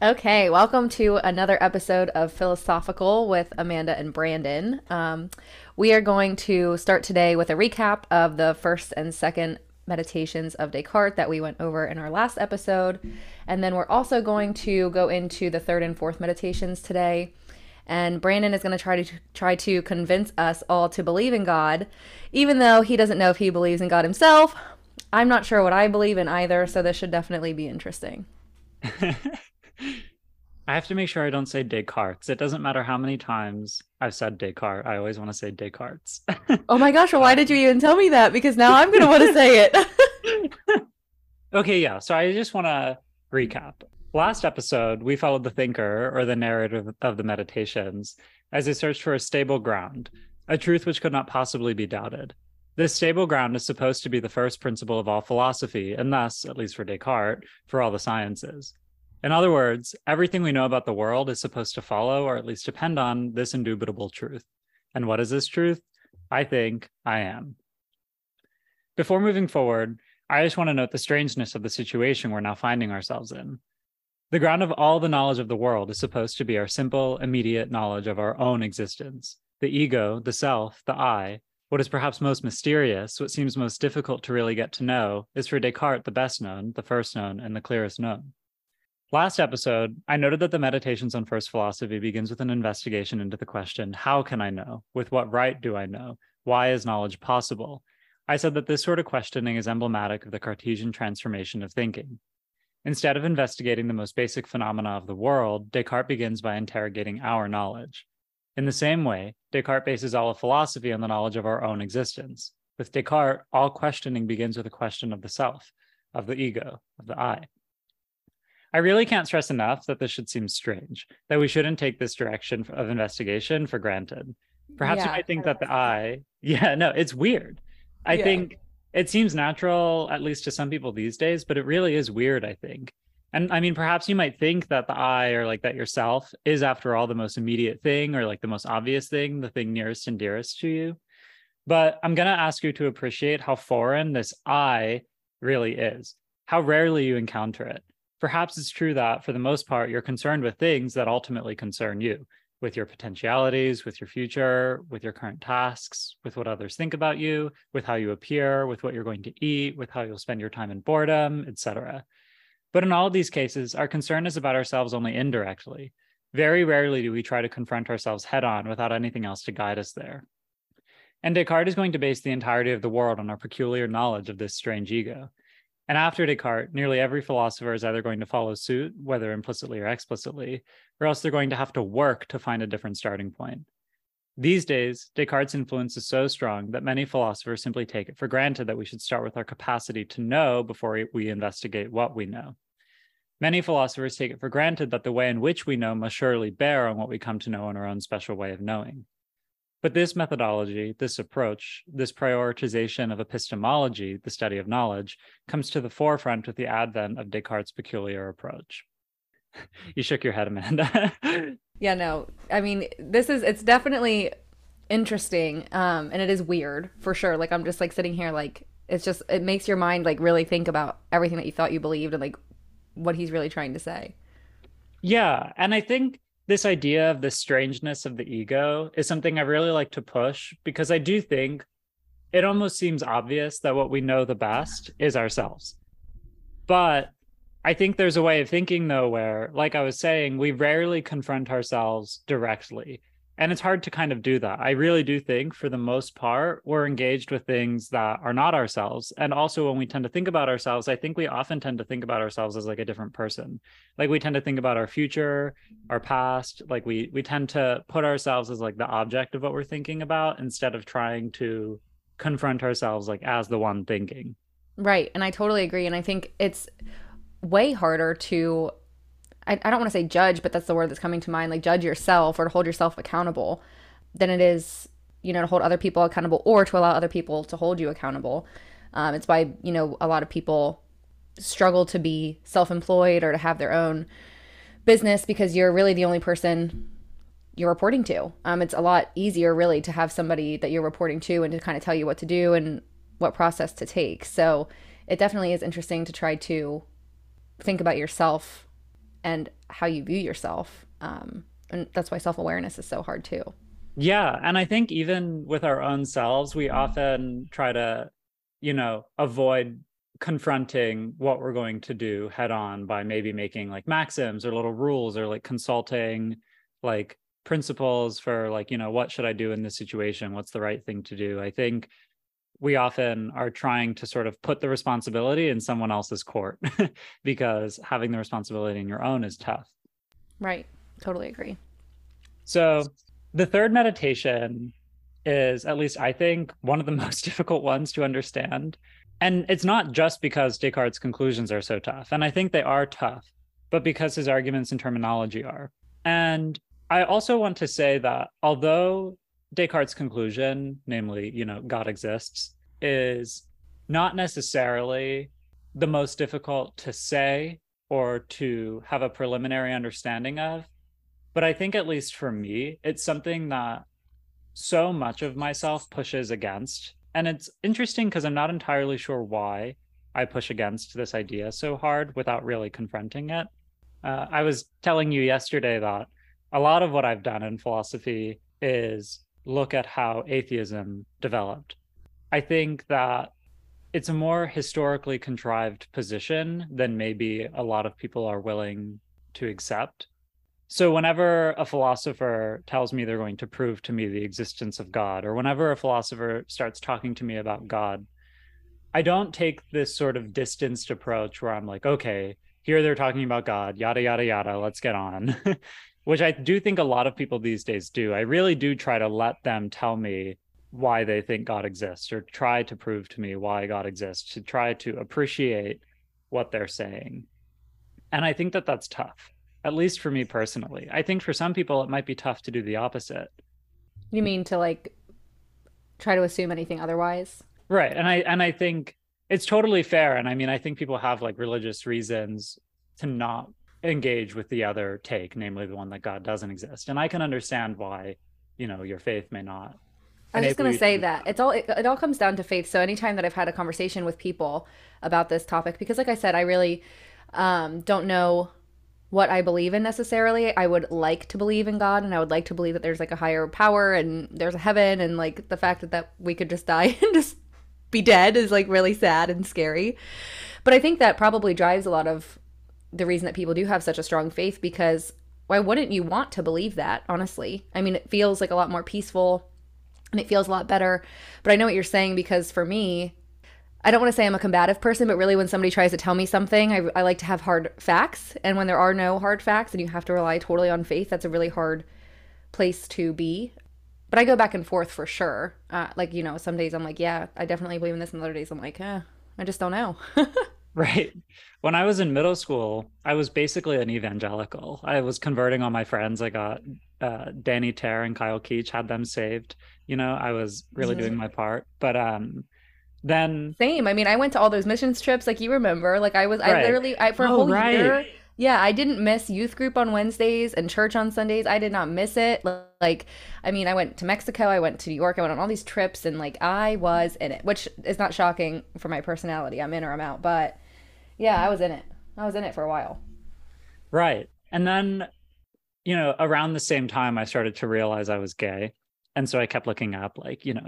Okay, welcome to another episode of Philosophical with Amanda and Brandon. Um, we are going to start today with a recap of the first and second meditations of Descartes that we went over in our last episode. And then we're also going to go into the third and fourth meditations today. And Brandon is going to try to try to convince us all to believe in God, even though he doesn't know if he believes in God himself. I'm not sure what I believe in either, so this should definitely be interesting. I have to make sure I don't say Descartes. It doesn't matter how many times I've said Descartes. I always want to say Descartes. oh my gosh, well, why did you um, even tell me that? Because now I'm going to want to say it. okay, yeah. So I just want to recap. Last episode, we followed the thinker or the narrative of the meditations as they searched for a stable ground, a truth which could not possibly be doubted. This stable ground is supposed to be the first principle of all philosophy, and thus, at least for Descartes, for all the sciences. In other words, everything we know about the world is supposed to follow or at least depend on this indubitable truth. And what is this truth? I think I am. Before moving forward, I just want to note the strangeness of the situation we're now finding ourselves in. The ground of all the knowledge of the world is supposed to be our simple, immediate knowledge of our own existence. The ego, the self, the I, what is perhaps most mysterious, what seems most difficult to really get to know, is for Descartes the best known, the first known, and the clearest known. Last episode, I noted that the Meditations on First Philosophy begins with an investigation into the question how can I know? With what right do I know? Why is knowledge possible? I said that this sort of questioning is emblematic of the Cartesian transformation of thinking. Instead of investigating the most basic phenomena of the world, Descartes begins by interrogating our knowledge. In the same way, Descartes bases all of philosophy on the knowledge of our own existence. With Descartes, all questioning begins with a question of the self, of the ego, of the I. I really can't stress enough that this should seem strange, that we shouldn't take this direction of investigation for granted. Perhaps yeah, you might think that the I, yeah, no, it's weird. I yeah. think it seems natural, at least to some people these days, but it really is weird, I think. And I mean, perhaps you might think that the I or like that yourself is, after all, the most immediate thing or like the most obvious thing, the thing nearest and dearest to you. But I'm going to ask you to appreciate how foreign this I really is, how rarely you encounter it perhaps it's true that for the most part, you're concerned with things that ultimately concern you, with your potentialities, with your future, with your current tasks, with what others think about you, with how you appear, with what you're going to eat, with how you'll spend your time in boredom, etc. But in all of these cases, our concern is about ourselves only indirectly. Very rarely do we try to confront ourselves head on without anything else to guide us there. And Descartes is going to base the entirety of the world on our peculiar knowledge of this strange ego. And after Descartes, nearly every philosopher is either going to follow suit, whether implicitly or explicitly, or else they're going to have to work to find a different starting point. These days, Descartes' influence is so strong that many philosophers simply take it for granted that we should start with our capacity to know before we investigate what we know. Many philosophers take it for granted that the way in which we know must surely bear on what we come to know in our own special way of knowing. But this methodology, this approach, this prioritization of epistemology, the study of knowledge, comes to the forefront with the advent of Descartes' peculiar approach. you shook your head, Amanda. yeah, no. I mean, this is, it's definitely interesting um, and it is weird for sure. Like, I'm just like sitting here, like, it's just, it makes your mind like really think about everything that you thought you believed and like what he's really trying to say. Yeah. And I think this idea of the strangeness of the ego is something I really like to push because I do think it almost seems obvious that what we know the best is ourselves. But I think there's a way of thinking, though, where, like I was saying, we rarely confront ourselves directly and it's hard to kind of do that. I really do think for the most part we're engaged with things that are not ourselves. And also when we tend to think about ourselves i think we often tend to think about ourselves as like a different person. Like we tend to think about our future our past. Like we we tend to put ourselves as like the object of what we're thinking about instead of trying to confront ourselves like as the one thinking. Right. And i totally agree. And i think it's way harder to I, I don't want to say judge, but that's the word that's coming to mind, like judge yourself or to hold yourself accountable than it is, you know, to hold other people accountable or to allow other people to hold you accountable. Um, it's why, you know, a lot of people struggle to be self employed or to have their own business because you're really the only person you're reporting to. Um, it's a lot easier, really, to have somebody that you're reporting to and to kind of tell you what to do and what process to take. So it definitely is interesting to try to think about yourself and how you view yourself. Um, and that's why self awareness is so hard too. Yeah. And I think even with our own selves, we often try to, you know, avoid confronting what we're going to do head on by maybe making like maxims or little rules or like consulting like principles for like, you know, what should I do in this situation? What's the right thing to do? I think we often are trying to sort of put the responsibility in someone else's court because having the responsibility in your own is tough. Right. Totally agree. So, the third meditation is, at least I think, one of the most difficult ones to understand. And it's not just because Descartes' conclusions are so tough. And I think they are tough, but because his arguments and terminology are. And I also want to say that although Descartes' conclusion, namely, you know, God exists, is not necessarily the most difficult to say or to have a preliminary understanding of. But I think, at least for me, it's something that so much of myself pushes against. And it's interesting because I'm not entirely sure why I push against this idea so hard without really confronting it. Uh, I was telling you yesterday that a lot of what I've done in philosophy is look at how atheism developed. I think that it's a more historically contrived position than maybe a lot of people are willing to accept. So, whenever a philosopher tells me they're going to prove to me the existence of God, or whenever a philosopher starts talking to me about God, I don't take this sort of distanced approach where I'm like, okay, here they're talking about God, yada, yada, yada, let's get on. which I do think a lot of people these days do. I really do try to let them tell me why they think God exists or try to prove to me why God exists, to try to appreciate what they're saying. And I think that that's tough, at least for me personally. I think for some people, it might be tough to do the opposite. You mean to like try to assume anything otherwise? Right. And I and I think it's totally fair. And I mean, I think people have like religious reasons to not engage with the other take, namely the one that God doesn't exist. And I can understand why, you know, your faith may not. I was just going to say that it's all it, it all comes down to faith. So anytime that I've had a conversation with people about this topic, because like I said, I really um, don't know what I believe in necessarily. I would like to believe in God and I would like to believe that there's like a higher power and there's a heaven and like the fact that, that we could just die and just be dead is like really sad and scary. But I think that probably drives a lot of the reason that people do have such a strong faith because why wouldn't you want to believe that, honestly? I mean, it feels like a lot more peaceful and it feels a lot better. But I know what you're saying because for me, I don't want to say I'm a combative person, but really, when somebody tries to tell me something, I, I, like to have hard facts. And when there are no hard facts and you have to rely totally on faith, that's a really hard place to be. But I go back and forth for sure. Uh, like, you know, some days I'm like, yeah, I definitely believe in this. And other days I'm like, eh, I just don't know. Right. When I was in middle school, I was basically an evangelical. I was converting all my friends. I got uh, Danny Terr and Kyle Keach had them saved. You know, I was really mm-hmm. doing my part. But um, then same. I mean, I went to all those missions trips, like you remember. Like I was, right. I literally, I for a oh, whole right. year. Yeah, I didn't miss youth group on Wednesdays and church on Sundays. I did not miss it. Like, I mean, I went to Mexico, I went to New York, I went on all these trips, and like I was in it, which is not shocking for my personality. I'm in or I'm out, but yeah, I was in it. I was in it for a while. Right. And then, you know, around the same time, I started to realize I was gay. And so I kept looking up, like, you know,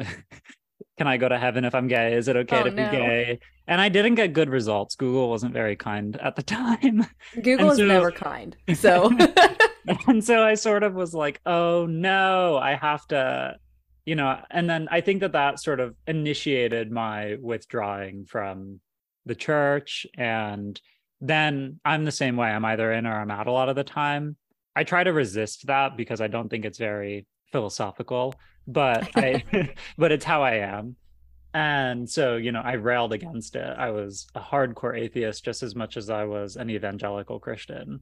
can I go to heaven if I'm gay? Is it okay oh, to no. be gay? And I didn't get good results. Google wasn't very kind at the time. Google is so, never kind. So, and so I sort of was like, oh no, I have to, you know, and then I think that that sort of initiated my withdrawing from the church and then I'm the same way. I'm either in or I'm out a lot of the time. I try to resist that because I don't think it's very philosophical, but I but it's how I am. And so, you know, I railed against it. I was a hardcore atheist just as much as I was an evangelical Christian.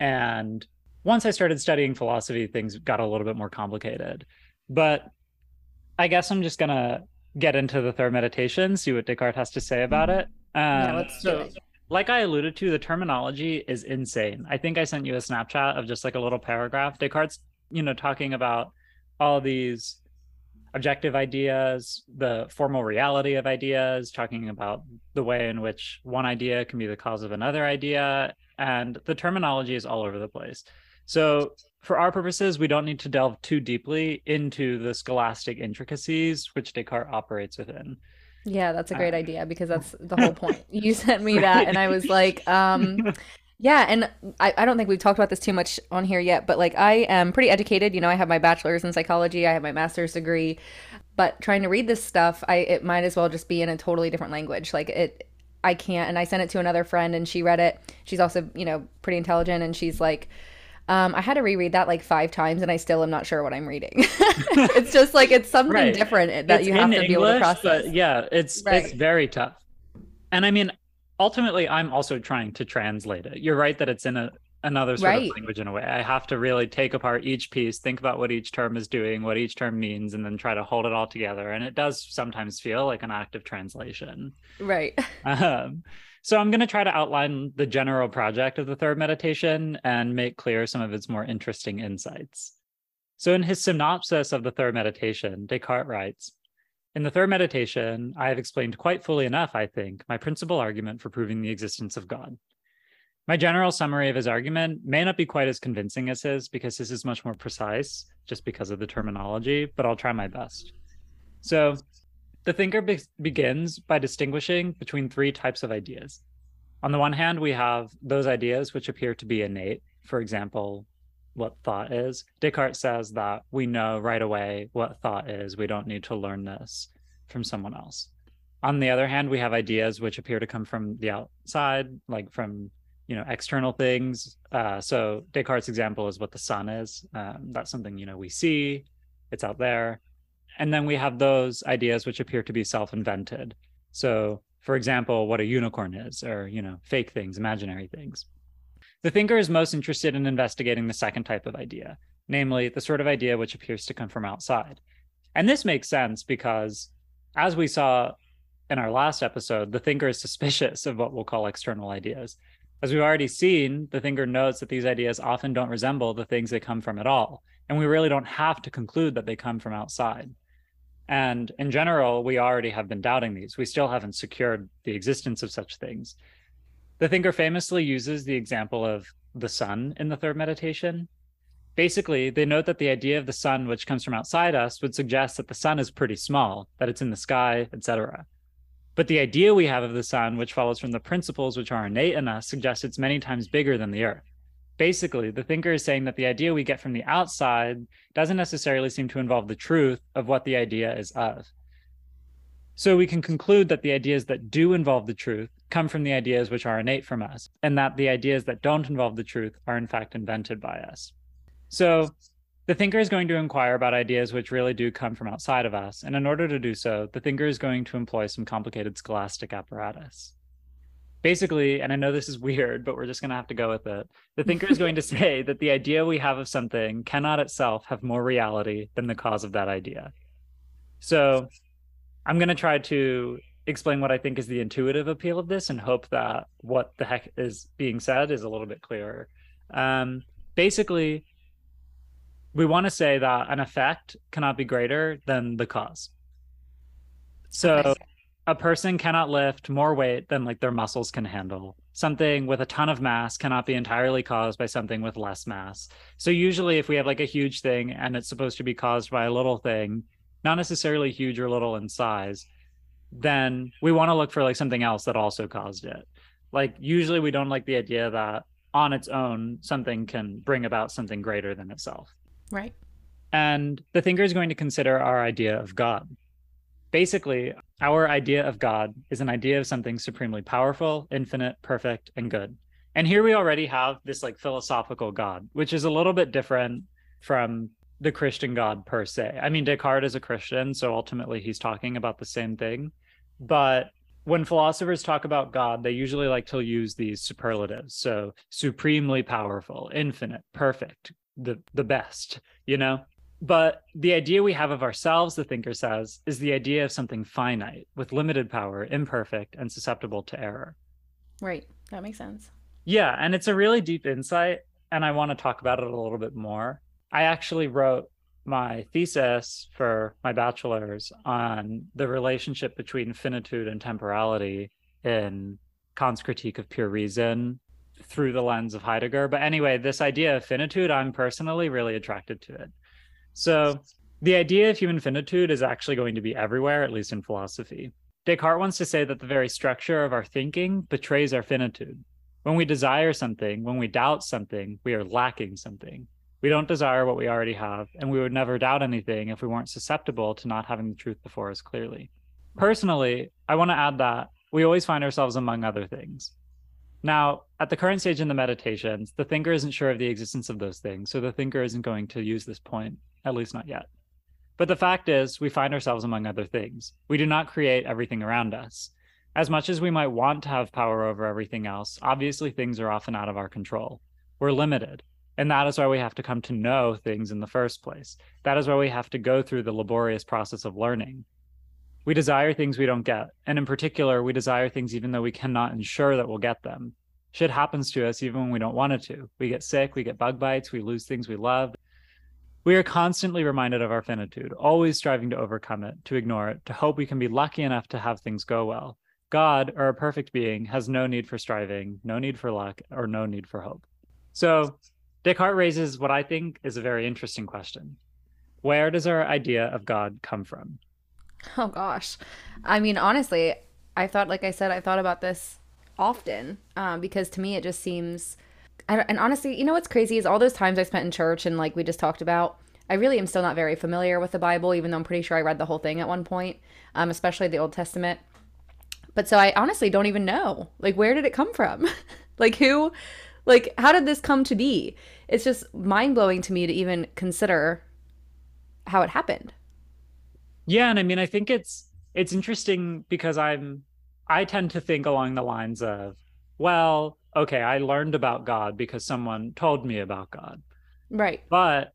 And once I started studying philosophy, things got a little bit more complicated. But I guess I'm just going to get into the third meditation, see what Descartes has to say about mm-hmm. it. Um, yeah, let's so, do it. Like I alluded to, the terminology is insane. I think I sent you a Snapchat of just like a little paragraph. Descartes, you know, talking about all these objective ideas, the formal reality of ideas, talking about the way in which one idea can be the cause of another idea. and the terminology is all over the place. So, for our purposes, we don't need to delve too deeply into the scholastic intricacies which Descartes operates within. Yeah, that's a great uh, idea because that's the whole point. You sent me that, and I was like, um, yeah, and I, I don't think we've talked about this too much on here yet, but like I am pretty educated. You know, I have my bachelor's in psychology, I have my master's degree, but trying to read this stuff, I it might as well just be in a totally different language. Like it, I can't. And I sent it to another friend, and she read it. She's also, you know, pretty intelligent, and she's like um, I had to reread that like five times, and I still am not sure what I'm reading. it's just like it's something right. different that it's you have to English, be able to process. But yeah, it's right. it's very tough. And I mean, ultimately, I'm also trying to translate it. You're right that it's in a another sort right. of language in a way. I have to really take apart each piece, think about what each term is doing, what each term means, and then try to hold it all together. And it does sometimes feel like an act of translation. Right. Um, so I'm going to try to outline the general project of the third meditation and make clear some of its more interesting insights. So in his synopsis of the third meditation, Descartes writes, in the third meditation, I have explained quite fully enough, I think, my principal argument for proving the existence of God. My general summary of his argument may not be quite as convincing as his because his is much more precise just because of the terminology, but I'll try my best. So, the thinker be- begins by distinguishing between three types of ideas. On the one hand, we have those ideas which appear to be innate, for example, what thought is. Descartes says that we know right away what thought is. We don't need to learn this from someone else. On the other hand, we have ideas which appear to come from the outside, like from you know external things. Uh, so Descartes' example is what the sun is. Um, that's something you know we see. It's out there and then we have those ideas which appear to be self-invented. So for example what a unicorn is or you know fake things imaginary things. The thinker is most interested in investigating the second type of idea namely the sort of idea which appears to come from outside. And this makes sense because as we saw in our last episode the thinker is suspicious of what we'll call external ideas. As we've already seen the thinker notes that these ideas often don't resemble the things they come from at all and we really don't have to conclude that they come from outside and in general, we already have been doubting these. We still haven't secured the existence of such things. The thinker famously uses the example of the sun in the third meditation. Basically, they note that the idea of the sun, which comes from outside us, would suggest that the sun is pretty small, that it's in the sky, etc. But the idea we have of the sun, which follows from the principles which are innate in us, suggests it's many times bigger than the earth basically the thinker is saying that the idea we get from the outside doesn't necessarily seem to involve the truth of what the idea is of. So we can conclude that the ideas that do involve the truth come from the ideas which are innate from us and that the ideas that don't involve the truth are in fact invented by us. So the thinker is going to inquire about ideas which really do come from outside of us and in order to do so the thinker is going to employ some complicated scholastic apparatus basically, and I know this is weird, but we're just going to have to go with it. The thinker is going to say that the idea we have of something cannot itself have more reality than the cause of that idea. So I'm going to try to explain what I think is the intuitive appeal of this and hope that what the heck is being said is a little bit clearer. Um, basically, we want to say that an effect cannot be greater than the cause. So a person cannot lift more weight than like their muscles can handle. Something with a ton of mass cannot be entirely caused by something with less mass. So usually if we have like a huge thing and it's supposed to be caused by a little thing, not necessarily huge or little in size, then we want to look for like something else that also caused it. Like usually we don't like the idea that on its own something can bring about something greater than itself. Right. And the thinker is going to consider our idea of God basically, our idea of God is an idea of something supremely powerful, infinite, perfect, and good. And here we already have this like philosophical God, which is a little bit different from the Christian God per se. I mean, Descartes is a Christian, so ultimately he's talking about the same thing. But when philosophers talk about God, they usually like to use these superlatives. So supremely powerful, infinite, perfect, the the best, you know? But the idea we have of ourselves, the thinker says, is the idea of something finite, with limited power, imperfect, and susceptible to error. Right. That makes sense. Yeah. And it's a really deep insight. And I want to talk about it a little bit more. I actually wrote my thesis for my bachelor's on the relationship between finitude and temporality in Kant's critique of pure reason through the lens of Heidegger. But anyway, this idea of finitude, I'm personally really attracted to it. So the idea of human finitude is actually going to be everywhere, at least in philosophy. Descartes wants to say that the very structure of our thinking betrays our finitude. When we desire something, when we doubt something, we are lacking something. We don't desire what we already have, and we would never doubt anything if we weren't susceptible to not having the truth before us clearly. Personally, I want to add that we always find ourselves among other things. Now, at the current stage in the meditations, the thinker isn't sure of the existence of those things, so the thinker isn't going to use this point, at least not yet. But the fact is, we find ourselves among other things. We do not create everything around us. As much as we might want to have power over everything else, obviously things are often out of our control. We're limited. And that is why we have to come to know things in the first place. That is why we have to go through the laborious process of learning. We desire things we don't get. And in particular, we desire things even though we cannot ensure that we'll get them. Shit happens to us even when we don't want it to. We get sick, we get bug bites, we lose things we love. We are constantly reminded of our finitude, always striving to overcome it, to ignore it, to hope we can be lucky enough to have things go well. God, or a perfect being, has no need for striving, no need for luck, or no need for hope. So, Descartes raises what I think is a very interesting question Where does our idea of God come from? Oh, gosh. I mean, honestly, I thought, like I said, I thought about this often um, because to me it just seems and honestly, you know what's crazy is all those times I spent in church and like we just talked about, I really am still not very familiar with the Bible, even though I'm pretty sure I read the whole thing at one point, um, especially the Old Testament. But so I honestly don't even know, like, where did it come from? like, who, like, how did this come to be? It's just mind blowing to me to even consider how it happened. Yeah, and I mean, I think it's it's interesting because I'm I tend to think along the lines of, well, okay, I learned about God because someone told me about God. Right. But,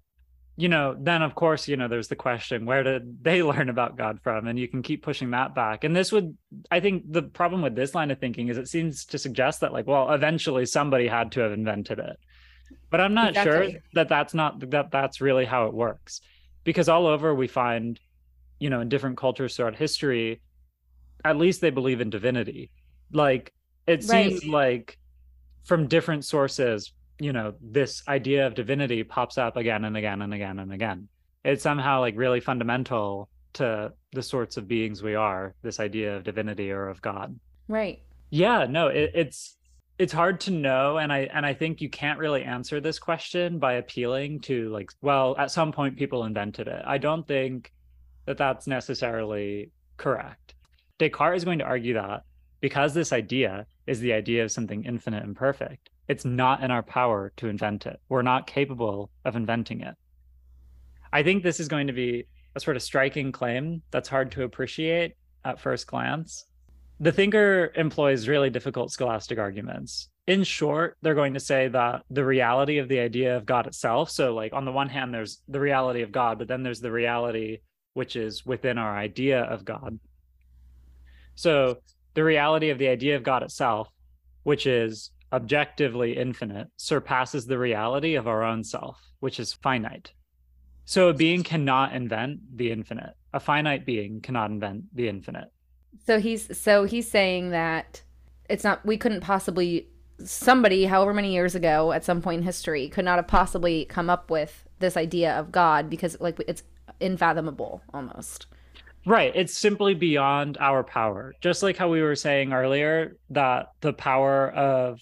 you know, then of course, you know, there's the question where did they learn about God from? And you can keep pushing that back. And this would, I think the problem with this line of thinking is it seems to suggest that, like, well, eventually somebody had to have invented it. But I'm not exactly. sure that that's not, that that's really how it works. Because all over we find, you know, in different cultures throughout history, at least they believe in divinity. Like, it right. seems like from different sources, you know, this idea of divinity pops up again and again and again and again. It's somehow like really fundamental to the sorts of beings we are, this idea of divinity or of God. Right. Yeah, no, it, it's it's hard to know and i and i think you can't really answer this question by appealing to like well at some point people invented it i don't think that that's necessarily correct descartes is going to argue that because this idea is the idea of something infinite and perfect. It's not in our power to invent it. We're not capable of inventing it. I think this is going to be a sort of striking claim that's hard to appreciate at first glance. The thinker employs really difficult scholastic arguments. In short, they're going to say that the reality of the idea of God itself, so like on the one hand, there's the reality of God, but then there's the reality which is within our idea of God. So the reality of the idea of God itself, which is objectively infinite, surpasses the reality of our own self, which is finite. So a being cannot invent the infinite. A finite being cannot invent the infinite. So he's so he's saying that it's not we couldn't possibly somebody however many years ago at some point in history could not have possibly come up with this idea of God because like it's unfathomable almost. Right. It's simply beyond our power. Just like how we were saying earlier that the power of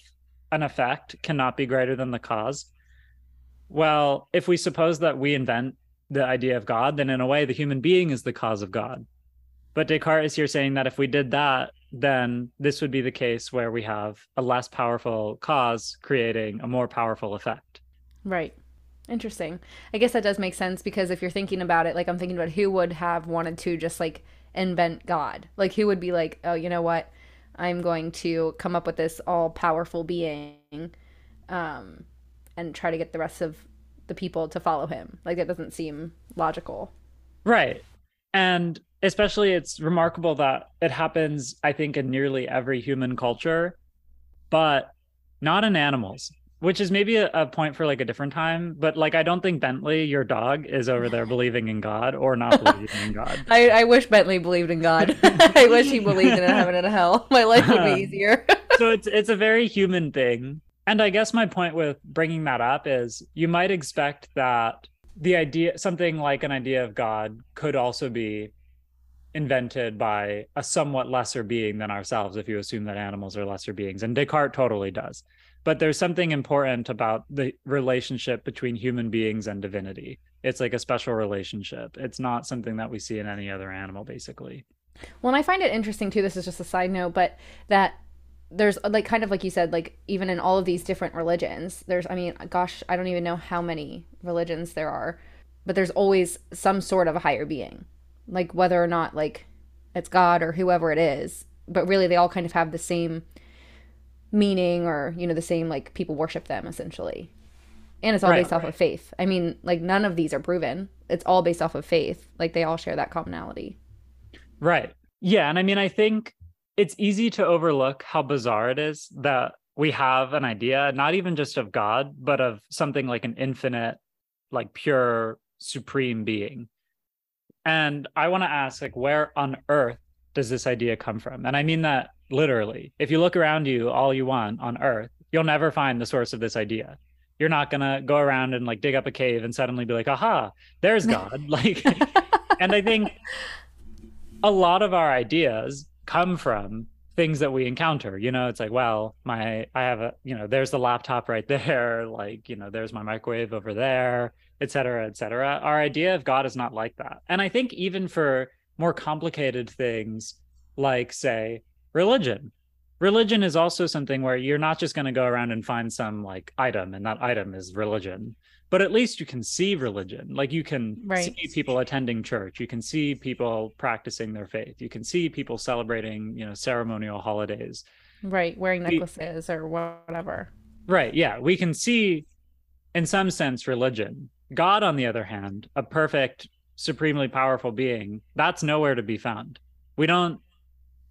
an effect cannot be greater than the cause. Well, if we suppose that we invent the idea of God, then in a way, the human being is the cause of God. But Descartes is here saying that if we did that, then this would be the case where we have a less powerful cause creating a more powerful effect. Right. Interesting. I guess that does make sense because if you're thinking about it, like I'm thinking about who would have wanted to just like invent God? Like who would be like, oh, you know what? I'm going to come up with this all powerful being um, and try to get the rest of the people to follow him. Like that doesn't seem logical. Right. And especially it's remarkable that it happens, I think, in nearly every human culture, but not in animals which is maybe a, a, point for like a different time but like i don't think bentley your dog is over there believing in god or not believing in god. I, I wish bentley believed in god. I wish he believed in heaven and hell. My life would be easier. So it's it's a very human thing. And I guess my point with bringing that up is you might expect that the idea, something like an idea of God, could also be invented by a somewhat lesser being than ourselves, if you assume that animals are lesser beings. And Descartes totally does. But there's something important about the relationship between human beings and divinity. It's like a special relationship. It's not something that we see in any other animal, basically. Well, and I find it interesting too. This is just a side note, but that there's like kind of like you said like even in all of these different religions there's i mean gosh i don't even know how many religions there are but there's always some sort of a higher being like whether or not like it's god or whoever it is but really they all kind of have the same meaning or you know the same like people worship them essentially. And it's all right, based off of faith. I mean like none of these are proven. It's all based off of faith. Like they all share that commonality. Right. Yeah and i mean i think it's easy to overlook how bizarre it is that we have an idea, not even just of God, but of something like an infinite, like pure, supreme being. And I want to ask, like, where on earth does this idea come from? And I mean that literally. If you look around you all you want on earth, you'll never find the source of this idea. You're not going to go around and like dig up a cave and suddenly be like, aha, there's God. like, and I think a lot of our ideas come from things that we encounter you know it's like well my i have a you know there's the laptop right there like you know there's my microwave over there et cetera et cetera our idea of god is not like that and i think even for more complicated things like say religion. Religion is also something where you're not just going to go around and find some like item and that item is religion. But at least you can see religion. Like you can right. see people attending church. You can see people practicing their faith. You can see people celebrating you know ceremonial holidays. Right wearing necklaces we, or whatever. Right yeah. We can see in some sense religion. God on the other hand a perfect supremely powerful being that's nowhere to be found we don't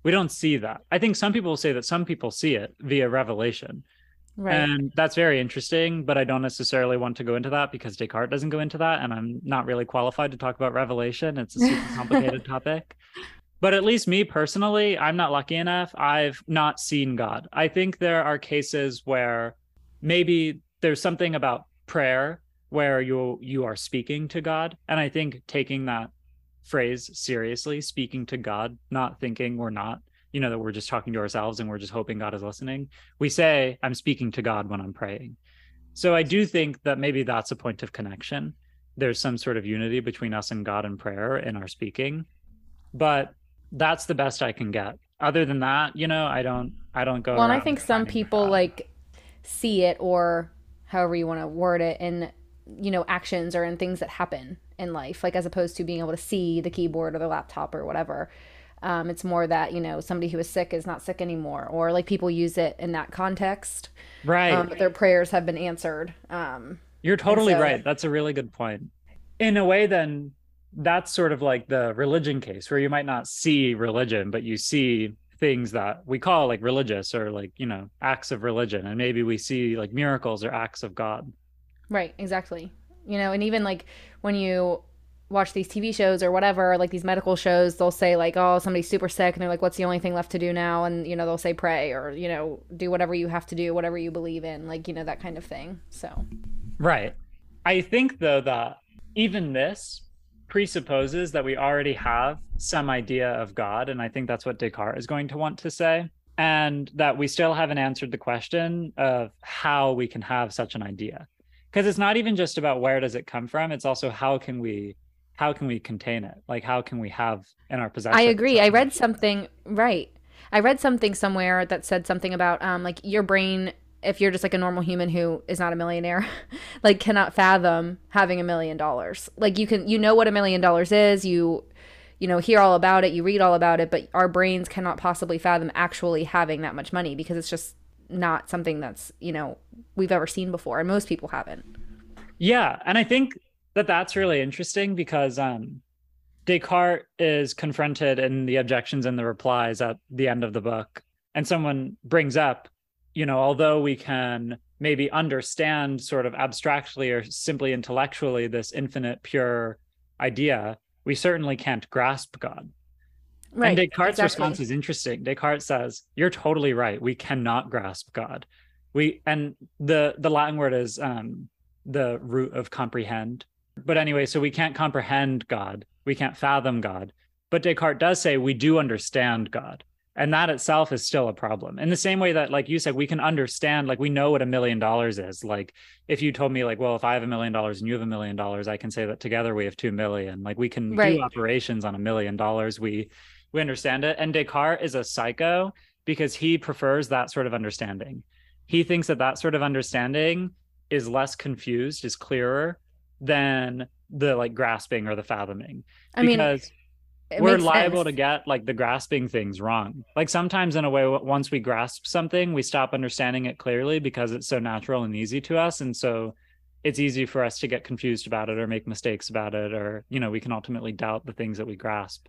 we don't see that i think some people say that some people see it via revelation Right. And that's very interesting, but I don't necessarily want to go into that because Descartes doesn't go into that. And I'm not really qualified to talk about revelation. It's a super complicated topic. But at least me personally, I'm not lucky enough. I've not seen God. I think there are cases where maybe there's something about prayer where you you are speaking to God. And I think taking that phrase seriously, speaking to God, not thinking we're not you know that we're just talking to ourselves and we're just hoping god is listening. We say i'm speaking to god when i'm praying. So i do think that maybe that's a point of connection. There's some sort of unity between us and god in prayer in our speaking. But that's the best i can get. Other than that you know i don't i don't go well and i think some people like see it or however you want to word it in you know actions or in things that happen in life like as opposed to being able to see the keyboard or the laptop or whatever um, it's more that you know somebody who is sick is not sick anymore, or like people use it in that context, right? Um, their prayers have been answered. Um, You're totally so, right. That's a really good point. In a way, then that's sort of like the religion case, where you might not see religion, but you see things that we call like religious or like you know acts of religion, and maybe we see like miracles or acts of God. Right. Exactly. You know, and even like when you watch these TV shows or whatever, like these medical shows, they'll say like, "Oh, somebody's super sick," and they're like, "What's the only thing left to do now?" And you know, they'll say pray or you know, do whatever you have to do, whatever you believe in, like you know that kind of thing. So, right. I think though that even this presupposes that we already have some idea of God, and I think that's what Descartes is going to want to say, and that we still haven't answered the question of how we can have such an idea because it's not even just about where does it come from it's also how can we how can we contain it? Like, how can we have in our possession? I agree. I read something, right. I read something somewhere that said something about um, like your brain, if you're just like a normal human who is not a millionaire, like cannot fathom having a million dollars. Like you can, you know what a million dollars is. You, you know, hear all about it, you read all about it, but our brains cannot possibly fathom actually having that much money because it's just not something that's, you know, we've ever seen before. And most people haven't. Yeah. And I think that that's really interesting because um, Descartes is confronted in the objections and the replies at the end of the book, and someone brings up, you know, although we can maybe understand sort of abstractly or simply intellectually this infinite pure idea, we certainly can't grasp God. Right. And Descartes' exactly. response is interesting. Descartes says, You're totally right. We cannot grasp God we and the the latin word is um the root of comprehend but anyway so we can't comprehend god we can't fathom god but descartes does say we do understand god and that itself is still a problem in the same way that like you said we can understand like we know what a million dollars is like if you told me like well if i have a million dollars and you have a million dollars i can say that together we have two million like we can Right. do operations on a million dollars we we understand it and descartes is a psycho because he prefers that sort of understanding he thinks that that sort of understanding is less confused is clearer than the like grasping or the fathoming I mean, because it we're liable sense. to get like the grasping things wrong. Like sometimes in a way, once we grasp something, we stop understanding it clearly because it's so natural and easy to us. And so it's easy for us to get confused about it or make mistakes about it, or, you know, we can ultimately doubt the things that we grasp.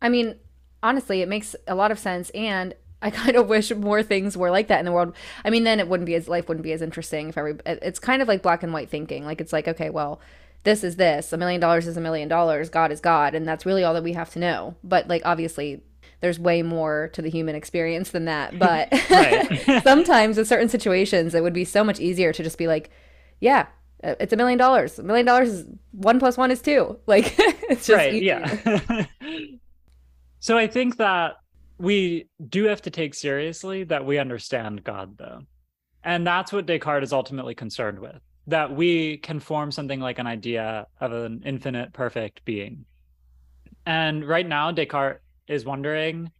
I mean, honestly, it makes a lot of sense, and I kind of wish more things were like that in the world. I mean, then it wouldn't be as life wouldn't be as interesting if every. It's kind of like black and white thinking. Like it's like, okay, well, this is this. A million dollars is a million dollars. God is God, and that's really all that we have to know. But like, obviously, there's way more to the human experience than that. But sometimes in certain situations, it would be so much easier to just be like, yeah. uh, It's a million dollars. A million dollars is one plus one is two. Like it's just right. easier. Yeah. So I think that we do have to take seriously that we understand God, though. And that's what Descartes is ultimately concerned with that we can form something like an idea of an infinite, perfect being. And right now, Descartes is wondering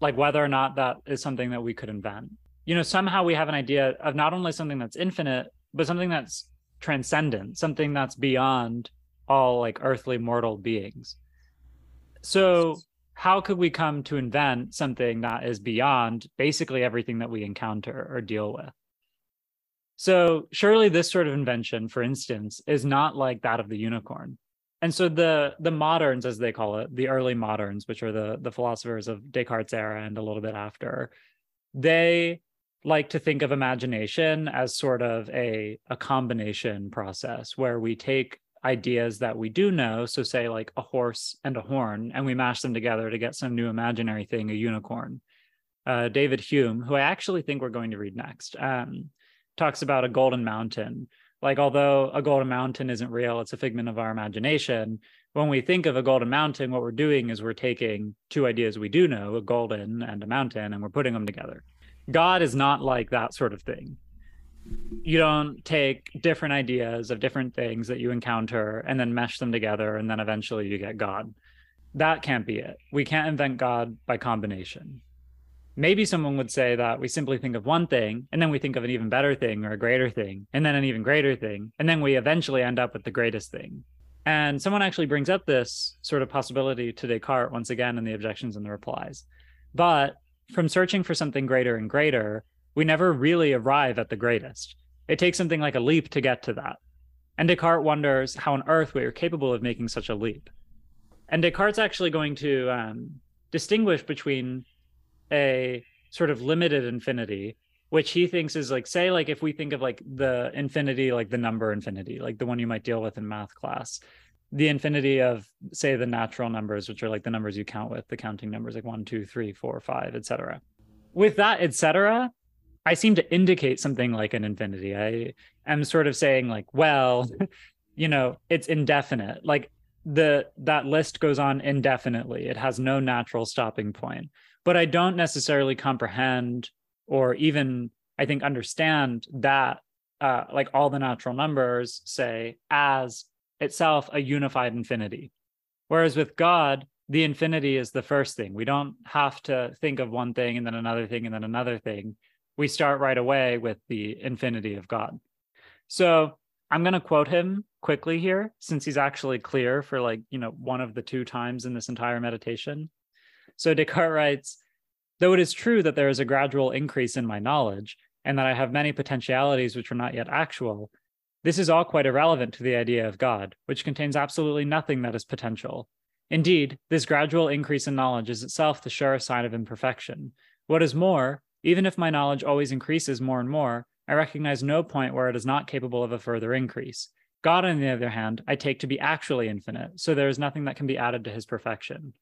like whether or not that is something that we could invent. You know, somehow we have an idea of not only something that's infinite, but something that's transcendent, something that's beyond all like earthly mortal beings. So, how could we come to invent something that is beyond basically everything that we encounter or deal with? So, surely this sort of invention, for instance, is not like that of the unicorn. And so the the moderns, as they call it, the early moderns, which are the the philosophers of Descartes' era and a little bit after, they like to think of imagination as sort of a a combination process where we take ideas that we do know so say like a horse and a horn and we mash them together to get some new imaginary thing a unicorn. Uh, david hume who i actually think we're going to read next um, talks about a golden mountain. Like although a golden mountain isn't real it's a figment of our imagination when we think of a golden mountain what we're doing is we're taking two ideas we do know a golden and a mountain and we're putting them together. God is not like that sort of thing. You don't take different ideas of different things that you encounter and then mesh them together and then eventually you get God. That can't be it. We can't invent God by combination. Maybe someone would say that we simply think of one thing and then we think of an even better thing or a greater thing and then an even greater thing and then we eventually end up with the greatest thing. And someone actually brings up this sort of possibility to Descartes once again in the objections and the replies. But from searching for something greater and greater, we never really arrive at the greatest. It takes something like a leap to get to that. And Descartes wonders how on earth we are capable of making such a leap. And Descartes actually going to um, distinguish between a sort of limited infinity, which he thinks is like, say, like if we think of like the infinity, like the number infinity, like the one you might deal with in math class, the infinity of say the natural numbers which are like the numbers you count with the counting numbers like one two three four five etc with that etc i seem to indicate something like an infinity i am sort of saying like well you know it's indefinite like the that list goes on indefinitely it has no natural stopping point but i don't necessarily comprehend or even i think understand that uh, like all the natural numbers say as itself a unified infinity. Whereas with God, the infinity is the first thing. We don't have to think of one thing and then another thing and then another thing. We start right away with the infinity of God. So I'm going to quote him quickly here since he's actually clear for like, you know, one of the two times in this entire meditation. So Descartes writes, though it is true that there is a gradual increase in my knowledge and that I have many potentialities which are not yet actual, this is all quite irrelevant to the idea of God, which contains absolutely nothing that is potential. Indeed, this gradual increase in knowledge is itself the surest sign of imperfection. What is more, even if my knowledge always increases more and more, I recognize no point where it is not capable of a further increase. God, on the other hand, I take to be actually infinite, so there is nothing that can be added to his perfection.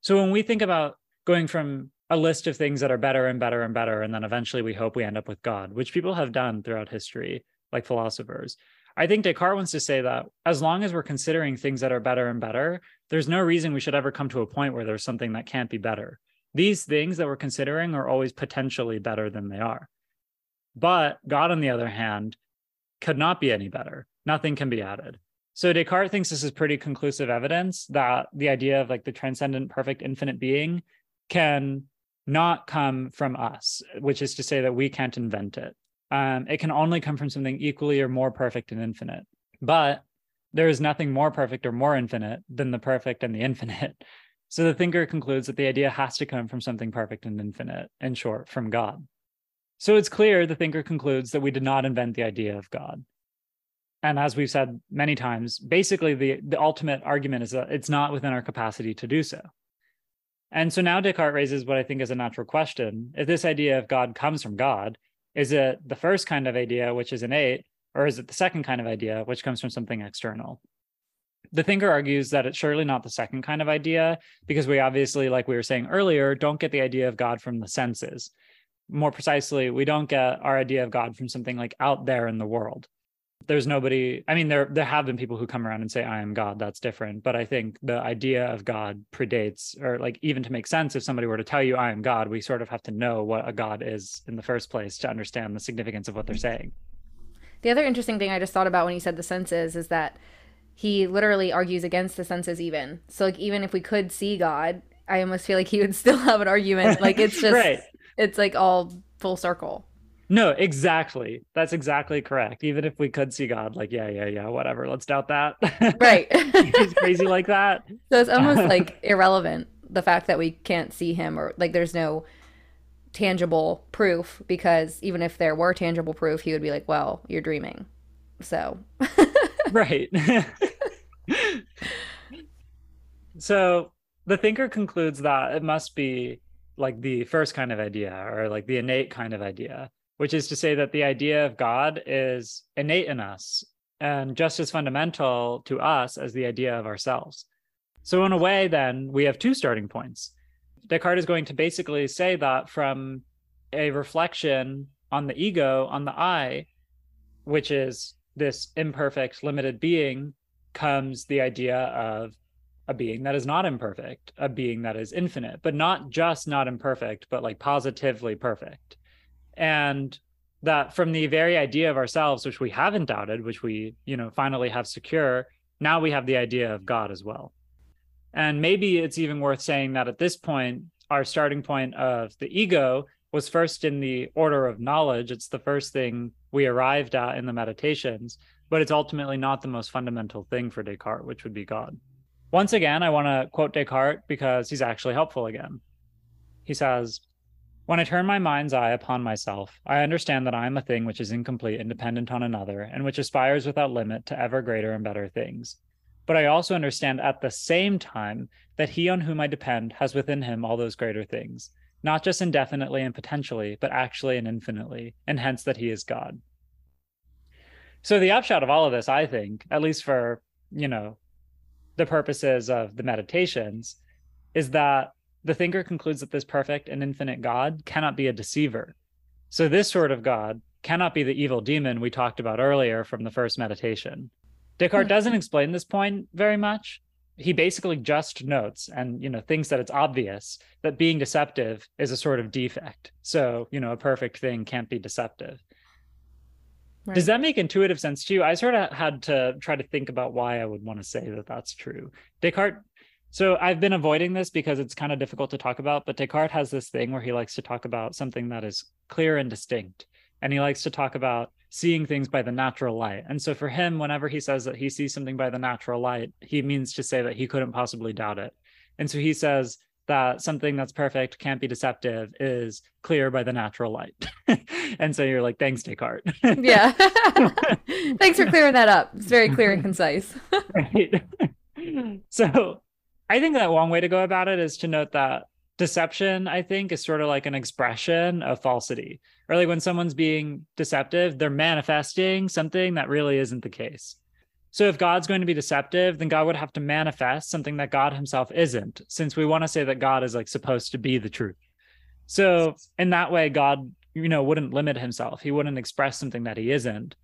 So when we think about going from a list of things that are better and better and better. And then eventually we hope we end up with God, which people have done throughout history, like philosophers. I think Descartes wants to say that as long as we're considering things that are better and better, there's no reason we should ever come to a point where there's something that can't be better. These things that we're considering are always potentially better than they are. But God, on the other hand, could not be any better. Nothing can be added. So Descartes thinks this is pretty conclusive evidence that the idea of like the transcendent, perfect, infinite being can not come from us, which is to say that we can't invent it. Um, it can only come from something equally or more perfect and infinite. But there is nothing more perfect or more infinite than the perfect and the infinite. So the thinker concludes that the idea has to come from something perfect and infinite, in short, from God. So it's clear the thinker concludes that we did not invent the idea of God. And as we've said many times, basically the, the ultimate argument is that it's not within our capacity to do so. And so now Descartes raises what I think is a natural question. If this idea of God comes from God, is it the first kind of idea, which is innate, or is it the second kind of idea, which comes from something external? The thinker argues that it's surely not the second kind of idea, because we obviously, like we were saying earlier, don't get the idea of God from the senses. More precisely, we don't get our idea of God from something like out there in the world. There's nobody i mean there there have been people who come around and say i am god that's different. But i think the idea of god predates or like even to make sense if somebody were to tell you i am god we sort of have to know what a god is in the first place to understand the significance of what they're saying. The other interesting thing i just thought about when you said the senses is that he literally argues against the senses even so like even if we could see god i almost feel like he would still have an argument like it's just right. it's like all full circle no, exactly. That's exactly correct. Even if we could see God, like, yeah, yeah, yeah, whatever. Let's doubt that. Right. He's crazy like that. So it's almost like irrelevant the fact that we can't see him or like there's no tangible proof because even if there were tangible proof, he would be like, well, you're dreaming. So. right. so the thinker concludes that it must be like the first kind of idea or like the innate kind of idea which is to say that the idea of God is innate in us and just as fundamental to us as the idea of ourselves. So, in a way, then we have two starting points. Descartes is going to basically say that from a reflection on the ego, on the I, which is this imperfect, limited being, comes the idea of a being that is not imperfect, a being that is infinite, but not just not imperfect, but like positively perfect. And that from the very idea of ourselves which we haven't doubted which we you know finally have secure now we have the idea of god as well. And maybe it's even worth saying that at this point our starting point of the ego was first in the order of knowledge. It's the first thing we arrived at in the meditations but it's ultimately not the most fundamental thing for descartes which would be god. Once again i want to quote descartes because he's actually helpful again. He says when I turn my mind's eye upon myself, I understand that I am a thing which is incomplete and dependent on another, and which aspires without limit to ever greater and better things. But I also understand at the same time that he on whom I depend has within him all those greater things, not just indefinitely and potentially, but actually and infinitely, and hence that he is God. So the upshot of all of this, I think, at least for, you know, the purposes of the meditations, is that the thinker concludes that this perfect and infinite God cannot be a deceiver. So, this sort of God cannot be the evil demon we talked about earlier from the first meditation. Descartes hmm. doesn't explain this point very much. He basically just notes and you know thinks that it's obvious that being deceptive is a sort of defect. So, you know, a perfect thing can't be deceptive. Right. Does that make intuitive sense to you? I sort of had to try to think about why I would want to say that that's true. Descartes so I've been avoiding this because it's kind of difficult to talk about, but Descartes has this thing where he likes to talk about something that is clear and distinct. And he likes to talk about seeing things by the natural light. And so for him, whenever he says that he sees something by the natural light, he means to say that he couldn't possibly doubt it. And so he says that something that's perfect can't be deceptive is clear by the natural light. and so you're like, thanks, Descartes. yeah. thanks for clearing that up. It's very clear and concise. right. So I think that one way to go about it is to note that deception, I think, is sort of like an expression of falsity. Or like when someone's being deceptive, they're manifesting something that really isn't the case. So if God's going to be deceptive, then God would have to manifest something that God himself isn't, since we want to say that God is like supposed to be the truth. So in that way, God, you know, wouldn't limit himself. He wouldn't express something that he isn't,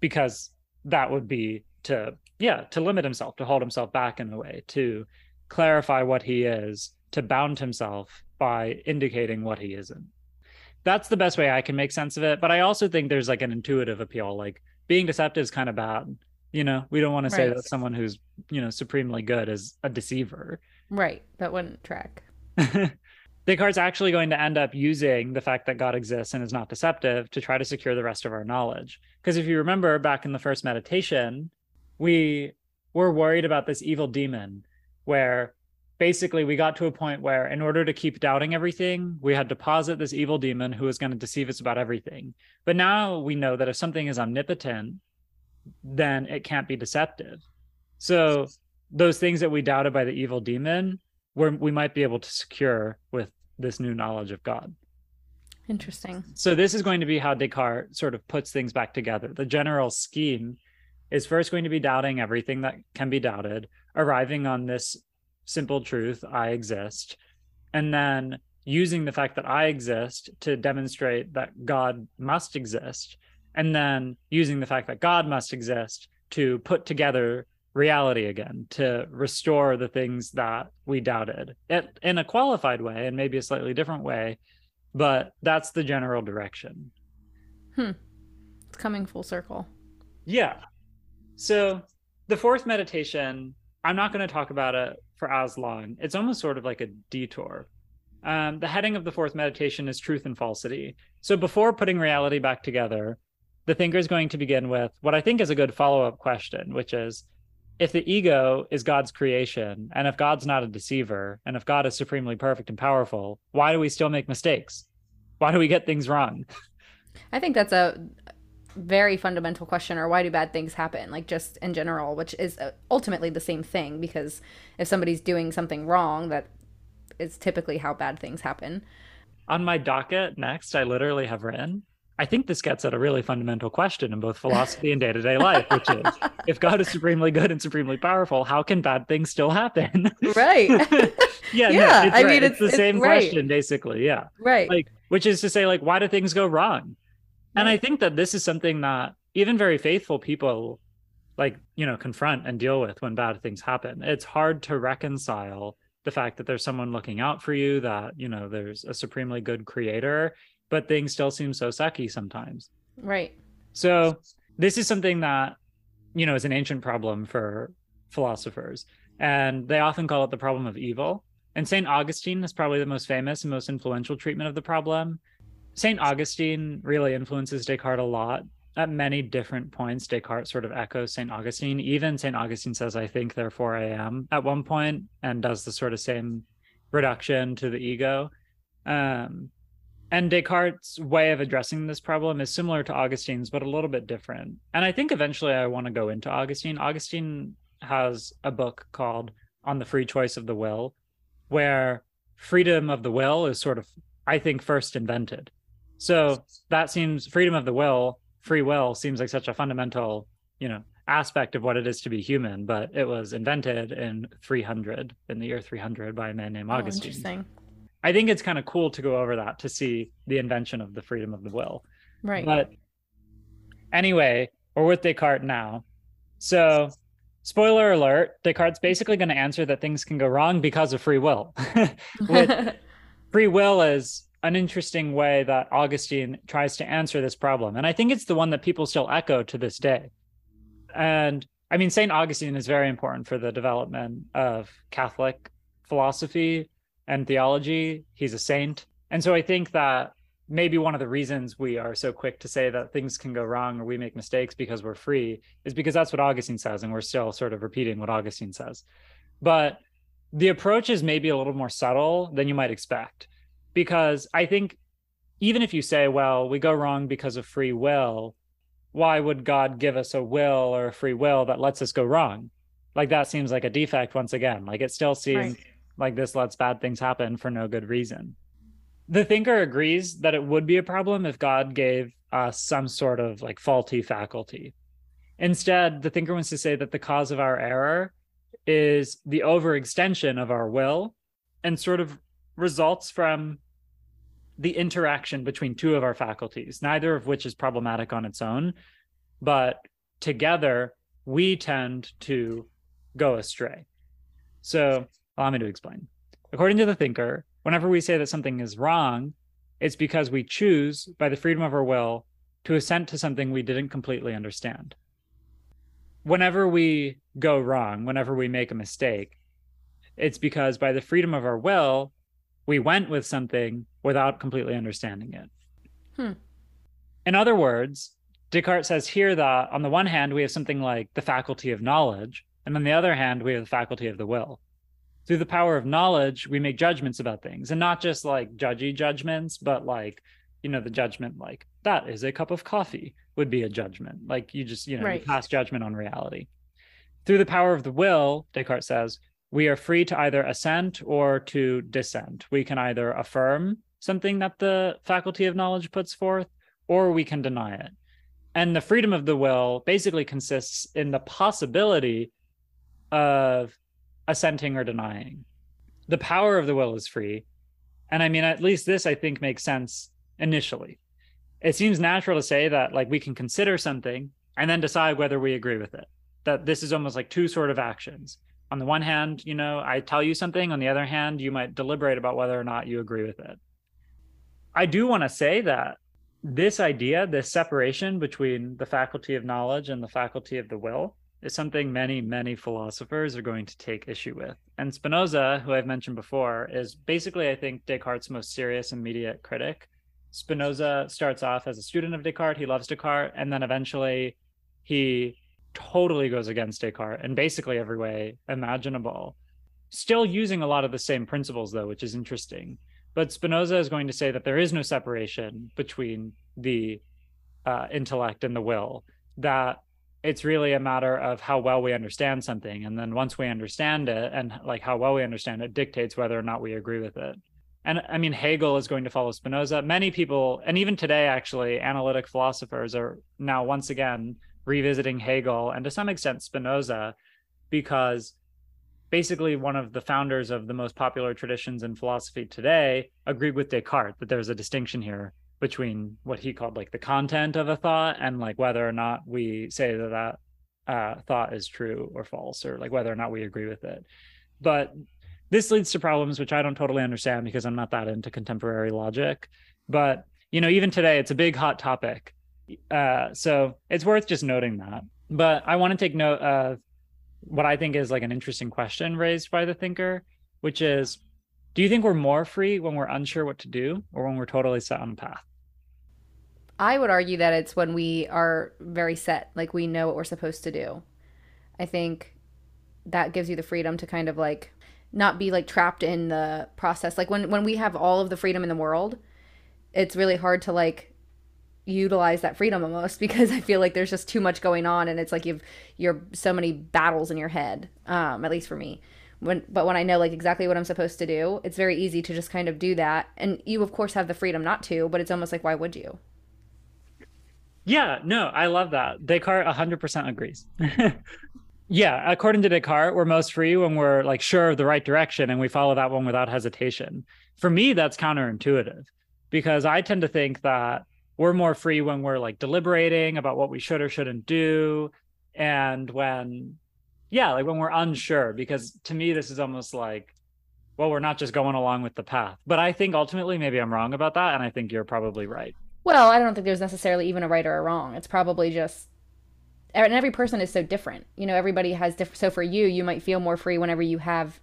because that would be to yeah to limit himself to hold himself back in a way to clarify what he is to bound himself by indicating what he isn't that's the best way i can make sense of it but i also think there's like an intuitive appeal like being deceptive is kind of bad you know we don't want to say that someone who's you know supremely good is a deceiver Right. That wouldn't track. Descartes actually going to end up using the fact that God exists and is not deceptive to try to secure the rest of our knowledge. Because if you remember back in the first meditation, we were worried about this evil demon where basically we got to a point where in order to keep doubting everything, we had to posit this evil demon who was going to deceive us about everything. But now we know that if something is omnipotent, then it can't be deceptive. So those things that we doubted by the evil demon, we're, we might be able to secure with this new knowledge of God. Interesting. So this is going to be how Descartes sort of puts things back together. The general scheme is first going to be doubting everything that can be doubted, arriving on this simple truth, I exist, and then using the fact that I exist to demonstrate that God must exist, and then using the fact that God must exist to put together reality again, to restore the things that we doubted it, in a qualified way and maybe a slightly different way but that's the general direction. Hmm. It's coming full circle. Yeah. So the fourth meditation, I'm not going to talk about it for Aslan. It's almost sort of like a detour. Um, the heading of the fourth meditation is truth and falsity. So before putting reality back together, the thinker is going to begin with what I think is a good follow up question, which is if the ego is God's creation, and if God's not a deceiver, and if God is supremely perfect and powerful, why do we still make mistakes? Why do we get things wrong? I think that's a very fundamental question or why do bad things happen like just in general which is uh, ultimately the same thing because if somebody's doing something wrong that is typically how bad things happen on my docket next, I literally have written, I think this gets at a really fundamental question in both philosophy and day to day life, which is if God is supremely good and supremely powerful, how can bad things still happen? right yeah, Yeah, no, it's, I right. mean, it's, it's- the it's same right. question, basically. Yeah. right Like, which is to say, like, why do things go wrong? And I think that this is something that even very faithful people, like, you know, confront and deal with when bad things happen. It's hard to reconcile the fact that there's someone looking out for you, that, you know, there's a supremely good creator, but things still seem so sucky sometimes. right So this is something that, you know, is an ancient problem for philosophers. And they often call it the problem of evil. And St. Augustine is probably the most famous and most influential treatment of the problem. St. Augustine really influences Descartes a lot. At many different points, Descartes sort of echoes St. Augustine. Even St. Augustine says, I think, therefore I am at one point, and does the sort of same reduction to the ego. Um, and Descartes' way of addressing this problem is similar to Augustine's, but a little bit different. And I think eventually I want to go into Augustine. Augustine has a book called On the Free Choice of the Will, where freedom of the will is sort of, I think, first invented. So that seems freedom of the will, free will seems like such a fundamental, you know, aspect of what it is to be human, but it was invented in 300, in the year 300 by a man named Oh, Augustine. interesting I think it's kind of cool to go over that to see the invention of the freedom of the will. right But anyway, we're with Descartes now. So, spoiler alert Descartes basically going to answer that things can go wrong because of free will. free will is an interesting way that Augustine tries to answer this problem. And I think it's the one that people still echo to this day. And I mean, St. Augustine is very important for the development of Catholic philosophy and theology. He's a saint. And so I think that maybe one of the reasons we are so quick to say that things can go wrong or we make mistakes because we're free is because that's what Augustine says. And we're still sort of repeating what Augustine says. But the approach is maybe a little more subtle than you might expect. Because I think even if you say, well, we go wrong because of free will, why would God give us a will or a free will that lets us go wrong? Like that seems like a defect once again. Like it still seems Right. like this lets bad things happen for no good reason. The thinker agrees that it would be a problem if God gave us some sort of like faulty faculty. Instead, the thinker wants to say that the cause of our error is the overextension of our will and sort of results from the interaction between two of our faculties, neither of which is problematic on its own, but together we tend to go astray. So allow me to explain. According to the thinker, whenever we say that something is wrong, it's because we choose, by the freedom of our will, to assent to something we didn't completely understand. Whenever we go wrong, whenever we make a mistake, it's because by the freedom of our will, we went with something without completely understanding it. Hmm. In other words, Descartes says here that on the one hand, we have something like the faculty of knowledge, and on the other hand, we have the faculty of the will. Through the power of knowledge, we make judgments about things, and not just like judgy judgments, but like, you know, the judgment like that is a cup of coffee would be a judgment. Like you just, you know, right. you pass judgment on reality. Through the power of the will, Descartes says, we are free to either assent or to dissent. We can either affirm something that the faculty of knowledge puts forth, or we can deny it. And the freedom of the will basically consists in the possibility of assenting or denying. The power of the will is free. And i mean at least this i think makes sense initially. It seems natural to say that like we can consider something and then decide whether we agree with it that this is almost like two sort of actions on the one hand you know i tell you something on the other hand you might deliberate about whether or not you agree with it i do want to say that this idea, this separation between the faculty of knowledge and the faculty of the will, is something many, many philosophers are going to take issue with. And Spinoza, who I've mentioned before, is basically, I think, Descartes' most serious immediate critic. Spinoza starts off as a student of Descartes. He loves Descartes. And then eventually he totally goes against Descartes in basically every way imaginable. Still using a lot of the same principles, though, which is interesting. But Spinoza is going to say that there is no separation between the uh, intellect and the will, that it's really a matter of how well we understand something. And then once we understand it and like how well we understand it dictates whether or not we agree with it. And I mean, Hegel is going to follow Spinoza. Many people, and even today, actually, analytic philosophers are now once again revisiting Hegel and to some extent Spinoza because basically one of the founders of the most popular traditions in philosophy today agreed with Descartes that there's a distinction here between what he called like the content of a thought and like whether or not we say that that uh, thought is true or false or like whether or not we agree with it. But this leads to problems which I don't totally understand because I'm not that into contemporary logic. But you know, even today, it's a big hot topic. Uh, so it's worth just noting that. But I want to take note of what I think is like an interesting question raised by the thinker, which is do you think we're more free when we're unsure what to do or when we're totally set on a path? I would argue that it's when we are very set, like we know what we're supposed to do. I think that gives you the freedom to kind of like not be like trapped in the process. Like when when we have all of the freedom in the world, it's really hard to like utilize that freedom almost because I feel like there's just too much going on and it's like you've you're so many battles in your head. Um, at least for me. When but when I know like exactly what I'm supposed to do, it's very easy to just kind of do that. And you of course have the freedom not to, but it's almost like why would you? Yeah, no, I love that. Descartes 100% agrees. yeah, according to Descartes, we're most free when we're like sure of the right direction and we follow that one without hesitation. For me, that's counterintuitive because I tend to think that we're more free when we're like deliberating about what we should or shouldn't do. And when yeah like when we're unsure because to me this is almost like well we're not just going along with the path. But i think ultimately maybe i'm wrong about that and i think you're probably right. Well i don't think there's necessarily even a right or a wrong. It's probably just and every person is so different. You know everybody has different so for you you might feel more free whenever you have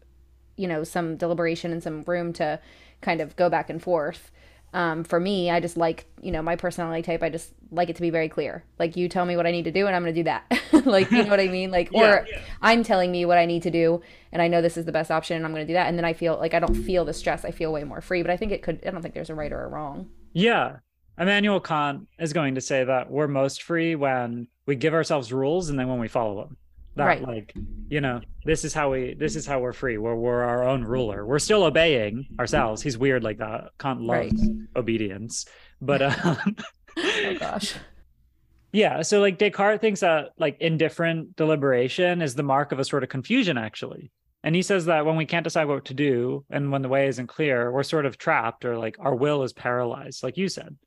you know some deliberation and some room to kind of go back and forth um, for me, I just like, you know, my personality type, I just like it to be very clear. Like, you tell me what I need to do, and I'm going to do that. like, you know what I mean? Like, yeah, or yeah. I'm telling me what I need to do, and I know this is the best option, and I'm going to do that. And then I feel like I don't feel the stress. I feel way more free. But I think it could, I don't think there's a right or a wrong. Yeah. Immanuel Kant is going to say that we're most free when we give ourselves rules and then when we follow them that right. like you know this is how we this is how we're free. We're, we're our own ruler. We're still obeying ourselves. He's weird like that kant loves right. obedience. But um, oh gosh. Yeah so like descartes thinks that like indifferent deliberation is the mark of a sort of confusion actually. And he says that when we can't decide what to do and when the way isn't clear, we're sort of trapped or like our will is paralyzed, like you said.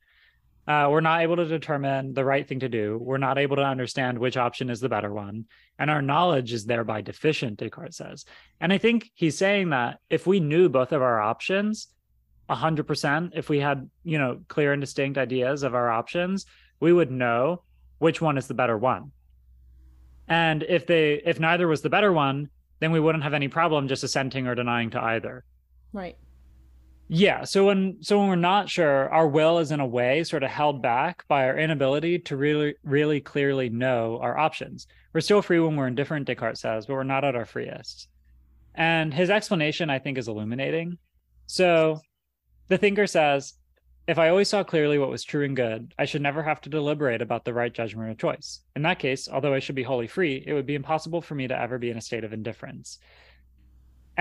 Uh, we're not able to determine the right thing to do. We're not able to understand which option is the better one. And our knowledge is thereby deficient, Descartes says. And I think he's saying that if we knew both of our options, 100%, if we had, you know, clear and distinct ideas of our options, we would know which one is the better one. And if they if neither was the better one, then we wouldn't have any problem just assenting or denying to either. Right. Yeah. So when so when we're not sure, our will is in a way sort of held back by our inability to really really clearly know our options. We're still free when we're indifferent, Descartes says, but we're not at our freest. And his explanation, I think, is illuminating. So the thinker says, if I always saw clearly what was true and good, I should never have to deliberate about the right judgment or choice. In that case, although I should be wholly free, it would be impossible for me to ever be in a state of indifference.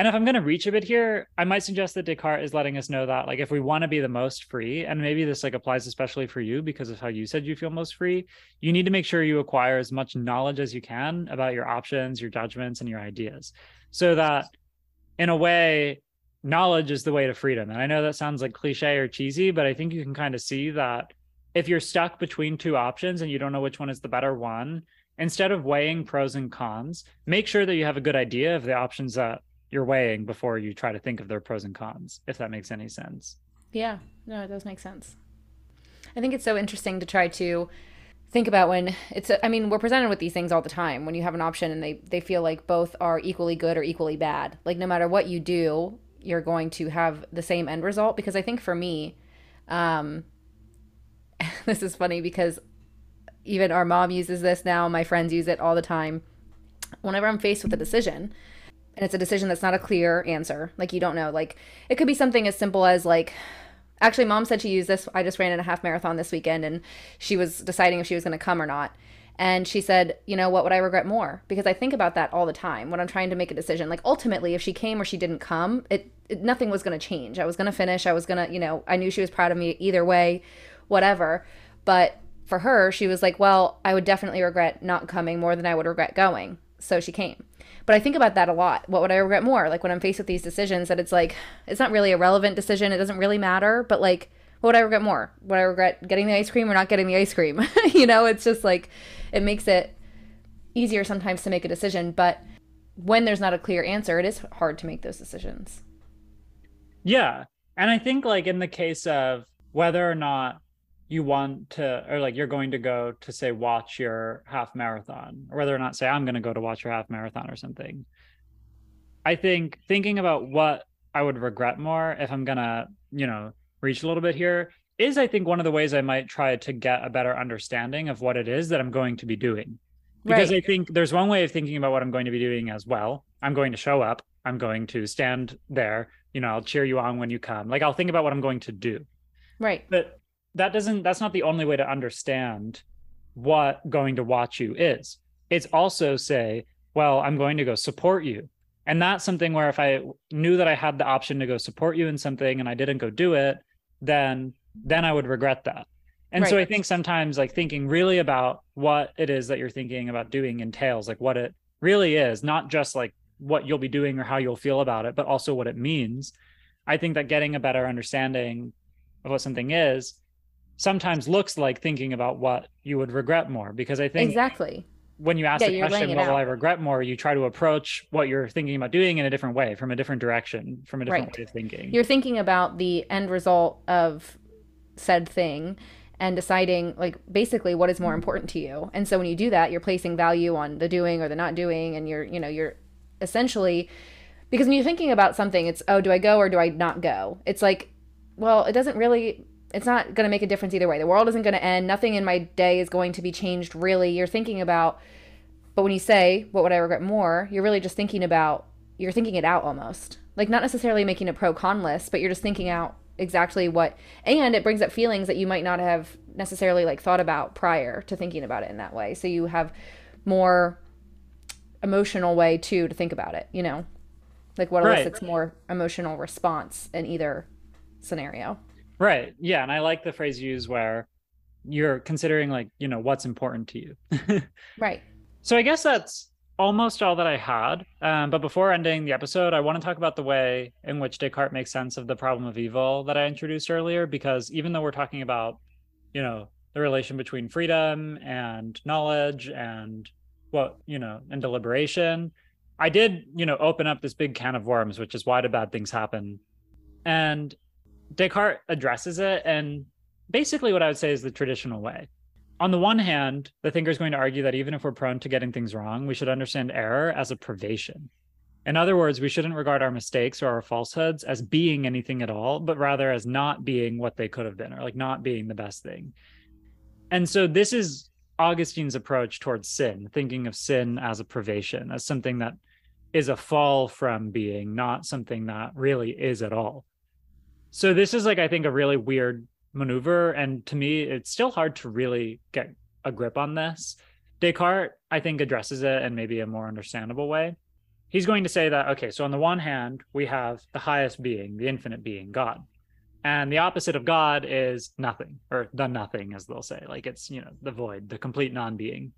And if I'm going to reach a bit here, I might suggest that Descartes is letting us know that, like, if we want to be the most free, and maybe this like applies especially for you because of how you said you feel most free, you need to make sure you acquire as much knowledge as you can about your options, your judgments, and your ideas, so that, in a way, knowledge is the way to freedom. And I know that sounds like cliche or cheesy, but I think you can kind of see that if you're stuck between two options and you don't know which one is the better one, instead of weighing pros and cons, make sure that you have a good idea of the options that you're weighing before you try to think of their pros and cons, if that makes any sense. Yeah, no, it does make sense. I think it's so interesting to try to think about when it's I mean, we're presented with these things all the time when you have an option and they they feel like both are equally good or equally bad. Like no matter what you do, you're going to have the same end result because I think for me um this is funny because even our mom uses this now, my friends use it all the time. Whenever I'm faced with a decision, and it's a decision that's not a clear answer. Like you don't know. Like it could be something as simple as like actually mom said she used this. I just ran in a half marathon this weekend and she was deciding if she was going to come or not. And she said, you know, what would I regret more? Because I think about that all the time when I'm trying to make a decision. Like ultimately, if she came or she didn't come, it, it nothing was going to change. I was going to finish. I was going to, you know, I knew she was proud of me either way, whatever. But for her, she was like, well, I would definitely regret not coming more than I would regret going. So she came. But I think about that a lot. What would I regret more? Like when I'm faced with these decisions, that it's like, it's not really a relevant decision. It doesn't really matter. But like, what would I regret more? Would I regret getting the ice cream or not getting the ice cream? you know, it's just like, it makes it easier sometimes to make a decision. But when there's not a clear answer, it is hard to make those decisions. Yeah. And I think, like, in the case of whether or not you want to or like you're going to go to say watch your half marathon or whether or not say i'm going to go to watch your half marathon or something. I think thinking about what i would regret more if i'm going to you know reach a little bit here is i think one of the ways i might try to get a better understanding of what it is that i'm going to be doing. Because right. i think there's one way of thinking about what i'm going to be doing as well. I'm going to show up. I'm going to stand there. You know i'll cheer you on when you come. Like i'll think about what i'm going to do. Right. But that doesn't that's not the only way to understand what going to watch you is. It's also say well i'm going to go support you. And that's something where if i knew that i had the option to go support you in something and i didn't go do it then then i would regret that. And right. so i think sometimes like thinking really about what it is that you're thinking about doing entails like what it really is not just like what you'll be doing or how you'll feel about it but also what it means. I think that getting a better understanding of what something is sometimes looks like thinking about what you would regret more because I think exactly when you ask yeah, the question, what will I regret more? You try to approach what you're thinking about doing in a different way, from a different direction, from a different right. way of thinking. You're thinking about the end result of said thing and deciding like basically what is more important to you. And so when you do that, you're placing value on the doing or the not doing and you're, you know, you're essentially because when you're thinking about something, it's oh, do I go or do I not go? It's like well, it doesn't really it's not going to make a difference either way. The world isn't going to end. Nothing in my day is going to be changed really. You're thinking about, but when you say, what would I regret more? You're really just thinking about, you're thinking it out almost. Like not necessarily making a pro con list, but you're just thinking out exactly what, and it brings up feelings that you might not have necessarily like thought about prior to thinking about it in that way. So you have more emotional way too to think about it, you know? Like what elicits right. more emotional response in either scenario. Right. Yeah. And I like the phrase you use where you're considering like, you know, what's important to you. right. So I guess that's almost all that I had. Um, but before ending the episode, I want to talk about the way in which Descartes makes sense of the problem of evil that I introduced earlier, because even though we're talking about, you know, the relation between freedom and knowledge and what, you know, and deliberation, I did, you know, open up this big can of worms, which is why do bad things happen? And Descartes addresses it. And basically, what I would say is the traditional way on the one hand, the thinker is going to argue that even if we're prone to getting things wrong, we should understand error as a privation. In other words, we shouldn't regard our mistakes or our falsehoods as being anything at all, but rather as not being what they could have been or like not being the best thing. And so this is Augustine's approach towards sin, thinking of sin as a privation, as something that is a fall from being, not something that really is at all. So this is like I think a really weird maneuver. And to me, it's still hard to really get a grip on this. Descartes, I think, addresses it in maybe a more understandable way. He's going to say that, okay, so on the one hand, we have the highest being, the infinite being, God. And the opposite of God is nothing, or the nothing, as they'll say. Like it's, you know, the void, the complete non being.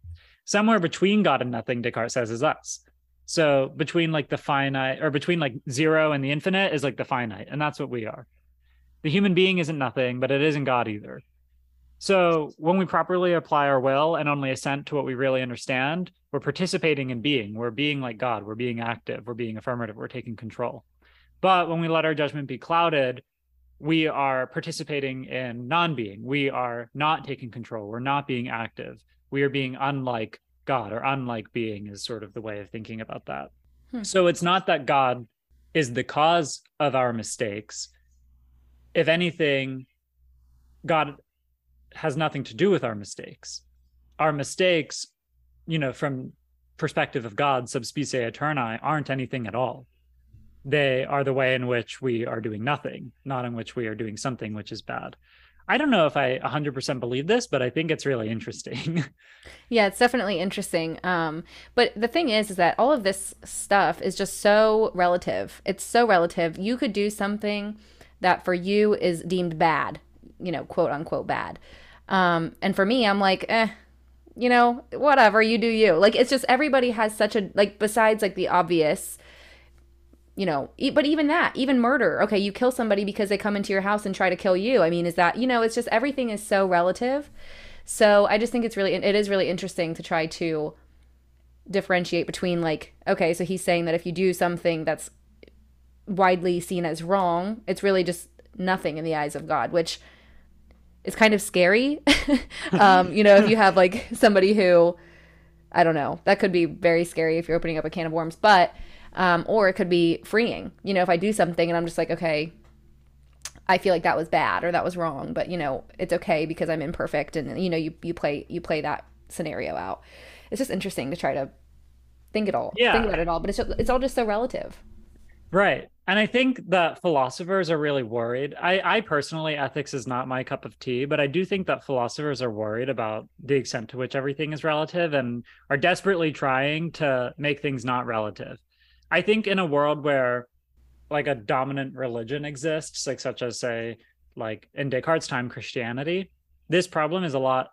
Somewhere between God and nothing, Descartes says, is us. So between like the finite, or between like zero and the infinite is like the finite. And that's what we are. The human being isn't nothing, but it isn't God either. So when we properly apply our will and only assent to what we really understand, we're participating in being. We're being like God. We're being active. We're being affirmative. We're taking control. But when we let our judgment be clouded, we are participating in non being. We are not taking control. We're not being active. We are being unlike God or unlike being, is sort of the way of thinking about that. Hmm. So it's not that God is the cause of our mistakes, if anything, God has nothing to do with our mistakes. Our mistakes, you know, from perspective of God, sub specie aeterni, aren't anything at all. They are the way in which we are doing nothing, not in which we are doing something which is bad. I don't know if I 100% believe this, but I think it's really interesting. yeah, it's definitely interesting. Um, but the thing is, is that all of this stuff is just so relative. It's so relative. You could do something that for you is deemed bad, you know, quote unquote bad. Um, and for me, I'm like, eh, you know, whatever, you do you. Like, it's just everybody has such a, like, besides like the obvious, you know, but even that, even murder. Okay, you kill somebody because they come into your house and try to kill you. I mean, is that, you know, it's just everything is so relative. So I just think it's really, it is really interesting to try to differentiate between, like, okay, so he's saying that if you do something that's widely seen as wrong. It's really just nothing in the eyes of God, which is kind of scary. um, you know, if you have like somebody who, I don't know, that could be very scary if you're opening up a can of worms, but, um, or it could be freeing. You know, if I do something and I'm just like, okay, I feel like that was bad or that was wrong, but you know, it's okay because I'm imperfect and you know, you, you play, you play that scenario out. It's just interesting to try to think it all, yeah. think about it all, but it's, it's all just so relative. Right. And I think that philosophers are really worried. I, I personally, ethics is not my cup of tea, but I do think that philosophers are worried about the extent to which everything is relative and are desperately trying to make things not relative. I think in a world where like a dominant religion exists, like such as say, like in Descartes' time, Christianity, this problem is a lot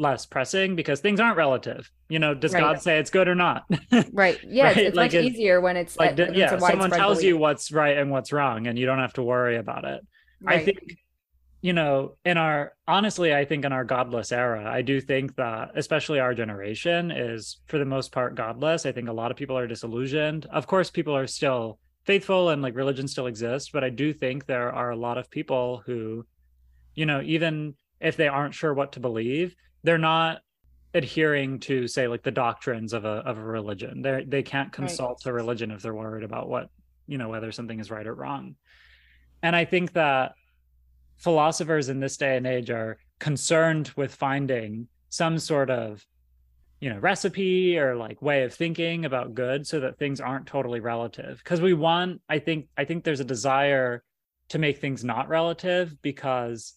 less pressing because things aren't relative. You know, does right. God say it's good or not? right. Yeah, right? It's, it's like much easier when it's like when yeah, it's someone tells belief. you what's right and what's wrong, and you don't have to worry about it. Right. I think, you know, in our honestly, I think in our godless era, I do think that especially our generation is for the most part godless. I think a lot of people are disillusioned. Of course, people are still faithful and like religion still exists, but I do think there are a lot of people who, you know, even if they aren't sure what to believe, they're not adhering to say like the doctrines of a of a religion. They they can't consult right. a religion if they're worried about what you know whether something is right or wrong. And I think that philosophers in this day and age are concerned with finding some sort of you know recipe or like way of thinking about good so that things aren't totally relative because we want i think i think there's a desire to make things not relative because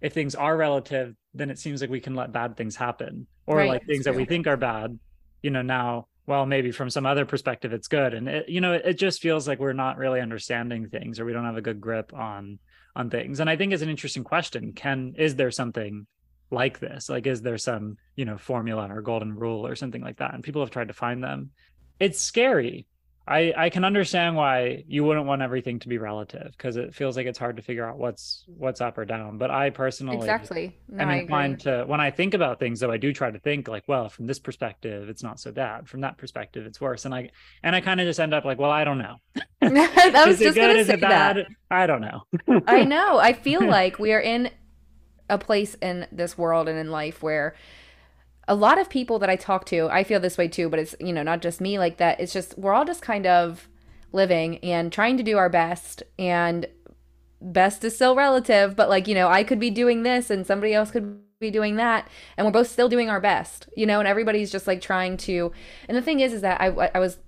if things are relative then it seems like we can let bad things happen. Or right, like things that we think are bad you know now well maybe from some other perspective it's good. And it you know it, it just feels like we're not really understanding things or we don't have a good grip on on things. And i think it's an interesting question. Can is there something like this? Like is there some you know formula or golden rule or something like that? And people have tried to find them. It's scary I I can understand why you wouldn't want everything to be relative because it feels like it's hard to figure out what's what's up or down. But I personally exactly no, am inclined to when I think about things, though I do try to think like, well, from this perspective, it's not so bad. From that perspective, it's worse. And I and I kind of just end up like, well, I don't know. I was just good? gonna say that. I don't know. I know. I feel like we are in a place in this world and in life where a lot of people that I talk to, I feel this way too, but it's, you know, not just me like that. It's just, we're all just kind of living and trying to do our best. And best is still relative, but like, you know, I could be doing this and somebody else could be doing that. And we're both still doing our best, you know, and everybody's just like trying to. And the thing is, is that I, I was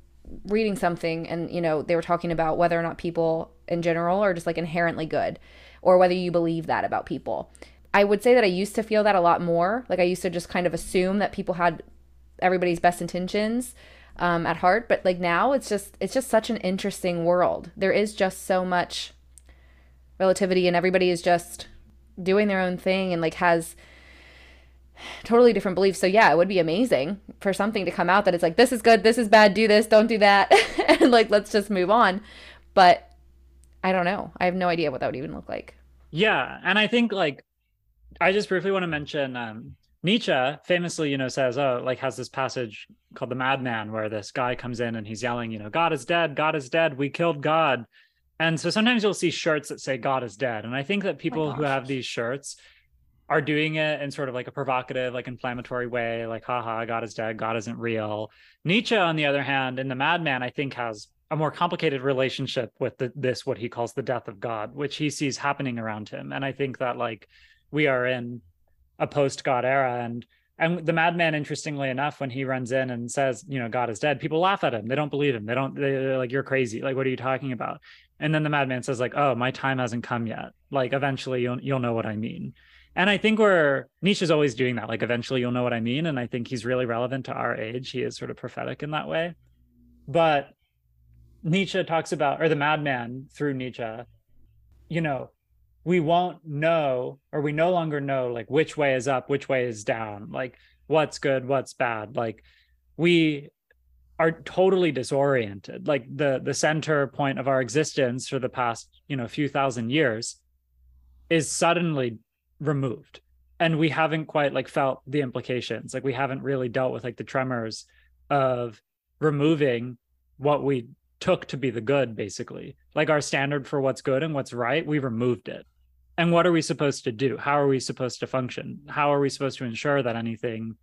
reading something and, you know, they were talking about whether or not people in general are just like inherently good or whether you believe that about people. I would say that I used to feel that a lot more. Like I used to just kind of assume that people had everybody's best intentions um, at heart. But like now, it's just it's just such an interesting world. There is just so much relativity, and everybody is just doing their own thing and like has totally different beliefs. So yeah, it would be amazing for something to come out that it's like this is good, this is bad, do this, don't do that, and like let's just move on. But I don't know. I have no idea what that would even look like. Yeah, and I think like I just briefly want to mention um, Nietzsche famously, you know, says, oh, like has this passage called The Madman where this guy comes in and he's yelling, you know, God is dead, God is dead, we killed God. And so sometimes you'll see shirts that say God is dead. And I think that people oh who have these shirts are doing it in sort of like a provocative, like inflammatory way, like, haha, God is dead, God isn't real. Nietzsche, on the other hand, in The Madman, I think has a more complicated relationship with the, this, what he calls the death of God, which he sees happening around him. And I think that like we are in a post God era. And and the madman, interestingly enough, when he runs in and says, you know, God is dead, people laugh at him. They don't believe him. They don't, they're like, you're crazy. Like, what are you talking about? And then the madman says, like, oh, my time hasn't come yet. Like, eventually you'll you'll know what I mean. And I think we're Nietzsche's always doing that. Like, eventually you'll know what I mean. And I think he's really relevant to our age. He is sort of prophetic in that way. But Nietzsche talks about, or the madman through Nietzsche, you know, we won't know or we no longer know like which way is up which way is down like what's good what's bad. Like we are totally disoriented. Like the the center point of our existence for the past you know few thousand years is suddenly removed. And we haven't quite like felt the implications. Like we haven't really dealt with like the tremors of removing what we took to be the good basically. Like our standard for what's good and what's right we removed it. And what are we supposed to do? How are we supposed to function? How are we supposed to ensure that anything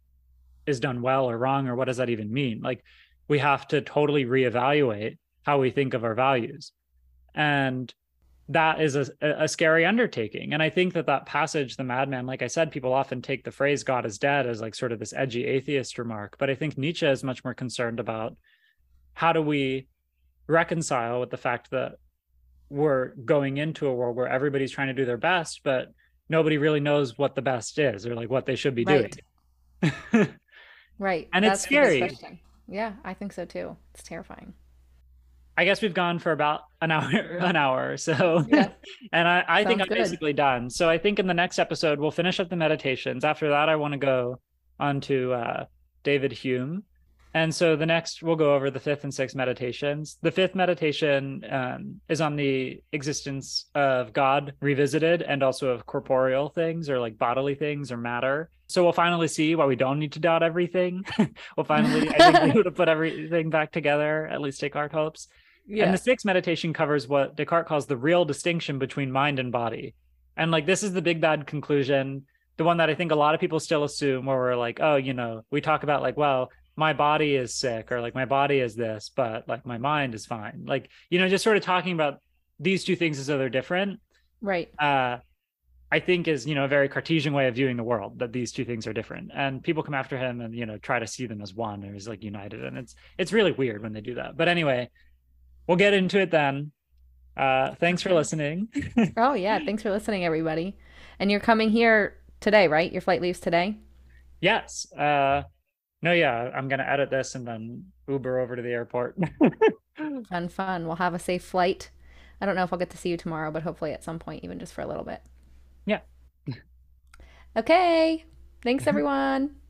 is done well or wrong or what does that even mean? Like we have to totally reevaluate how we think of our values. And that is a, a scary undertaking. And i think that that passage the madman like i said people often take the phrase god is dead as like sort of this edgy atheist remark. But i think nietzsche is much more concerned about how do we reconcile with the fact that we're going into a world where everybody's trying to do their best, but nobody really knows what the best is or like what they should be right. doing. right. And That's it's scary. Yeah, I think so too. It's terrifying. I guess we've gone for about an hour, an hour or so. Yeah. and I, I think I'm good. basically done. So I think in the next episode, we'll finish up the meditations. After that, I want to go on to uh, David Hume and so the next, we'll go over the fifth and sixth meditations. The fifth meditation um, is on the existence of God revisited and also of corporeal things or like bodily things or matter. So we'll finally see why we don't need to doubt everything. we'll finally, I think, be able to put everything back together, at least Descartes hopes. Yeah. And the sixth meditation covers what Descartes calls the real distinction between mind and body. And like, this is the big bad conclusion the one that I think a lot of people still assume, where we're like, oh, you know, we talk about like, well, my body is sick or like my body is this but like my mind is fine. Like you know just sort of talking about these two things as though they're different right. uh i think is you know a very cartesian way of viewing the world that these two things are different. And people come after him and you know try to see them as one or as like united. And it's it's really weird when they do that. But anyway we'll get into it then. Uh thanks for listening. Oh yeah. Thanks for listening everybody. And you're coming here today right? Your flight leaves today? Yes. Uh no, yeah, I'm gonna edit this and then Uber over to the airport. fun, fun. We'll have a safe flight. I don't know if I'll get to see you tomorrow, but hopefully at some point, even just for a little bit. Yeah. okay. Thanks, everyone.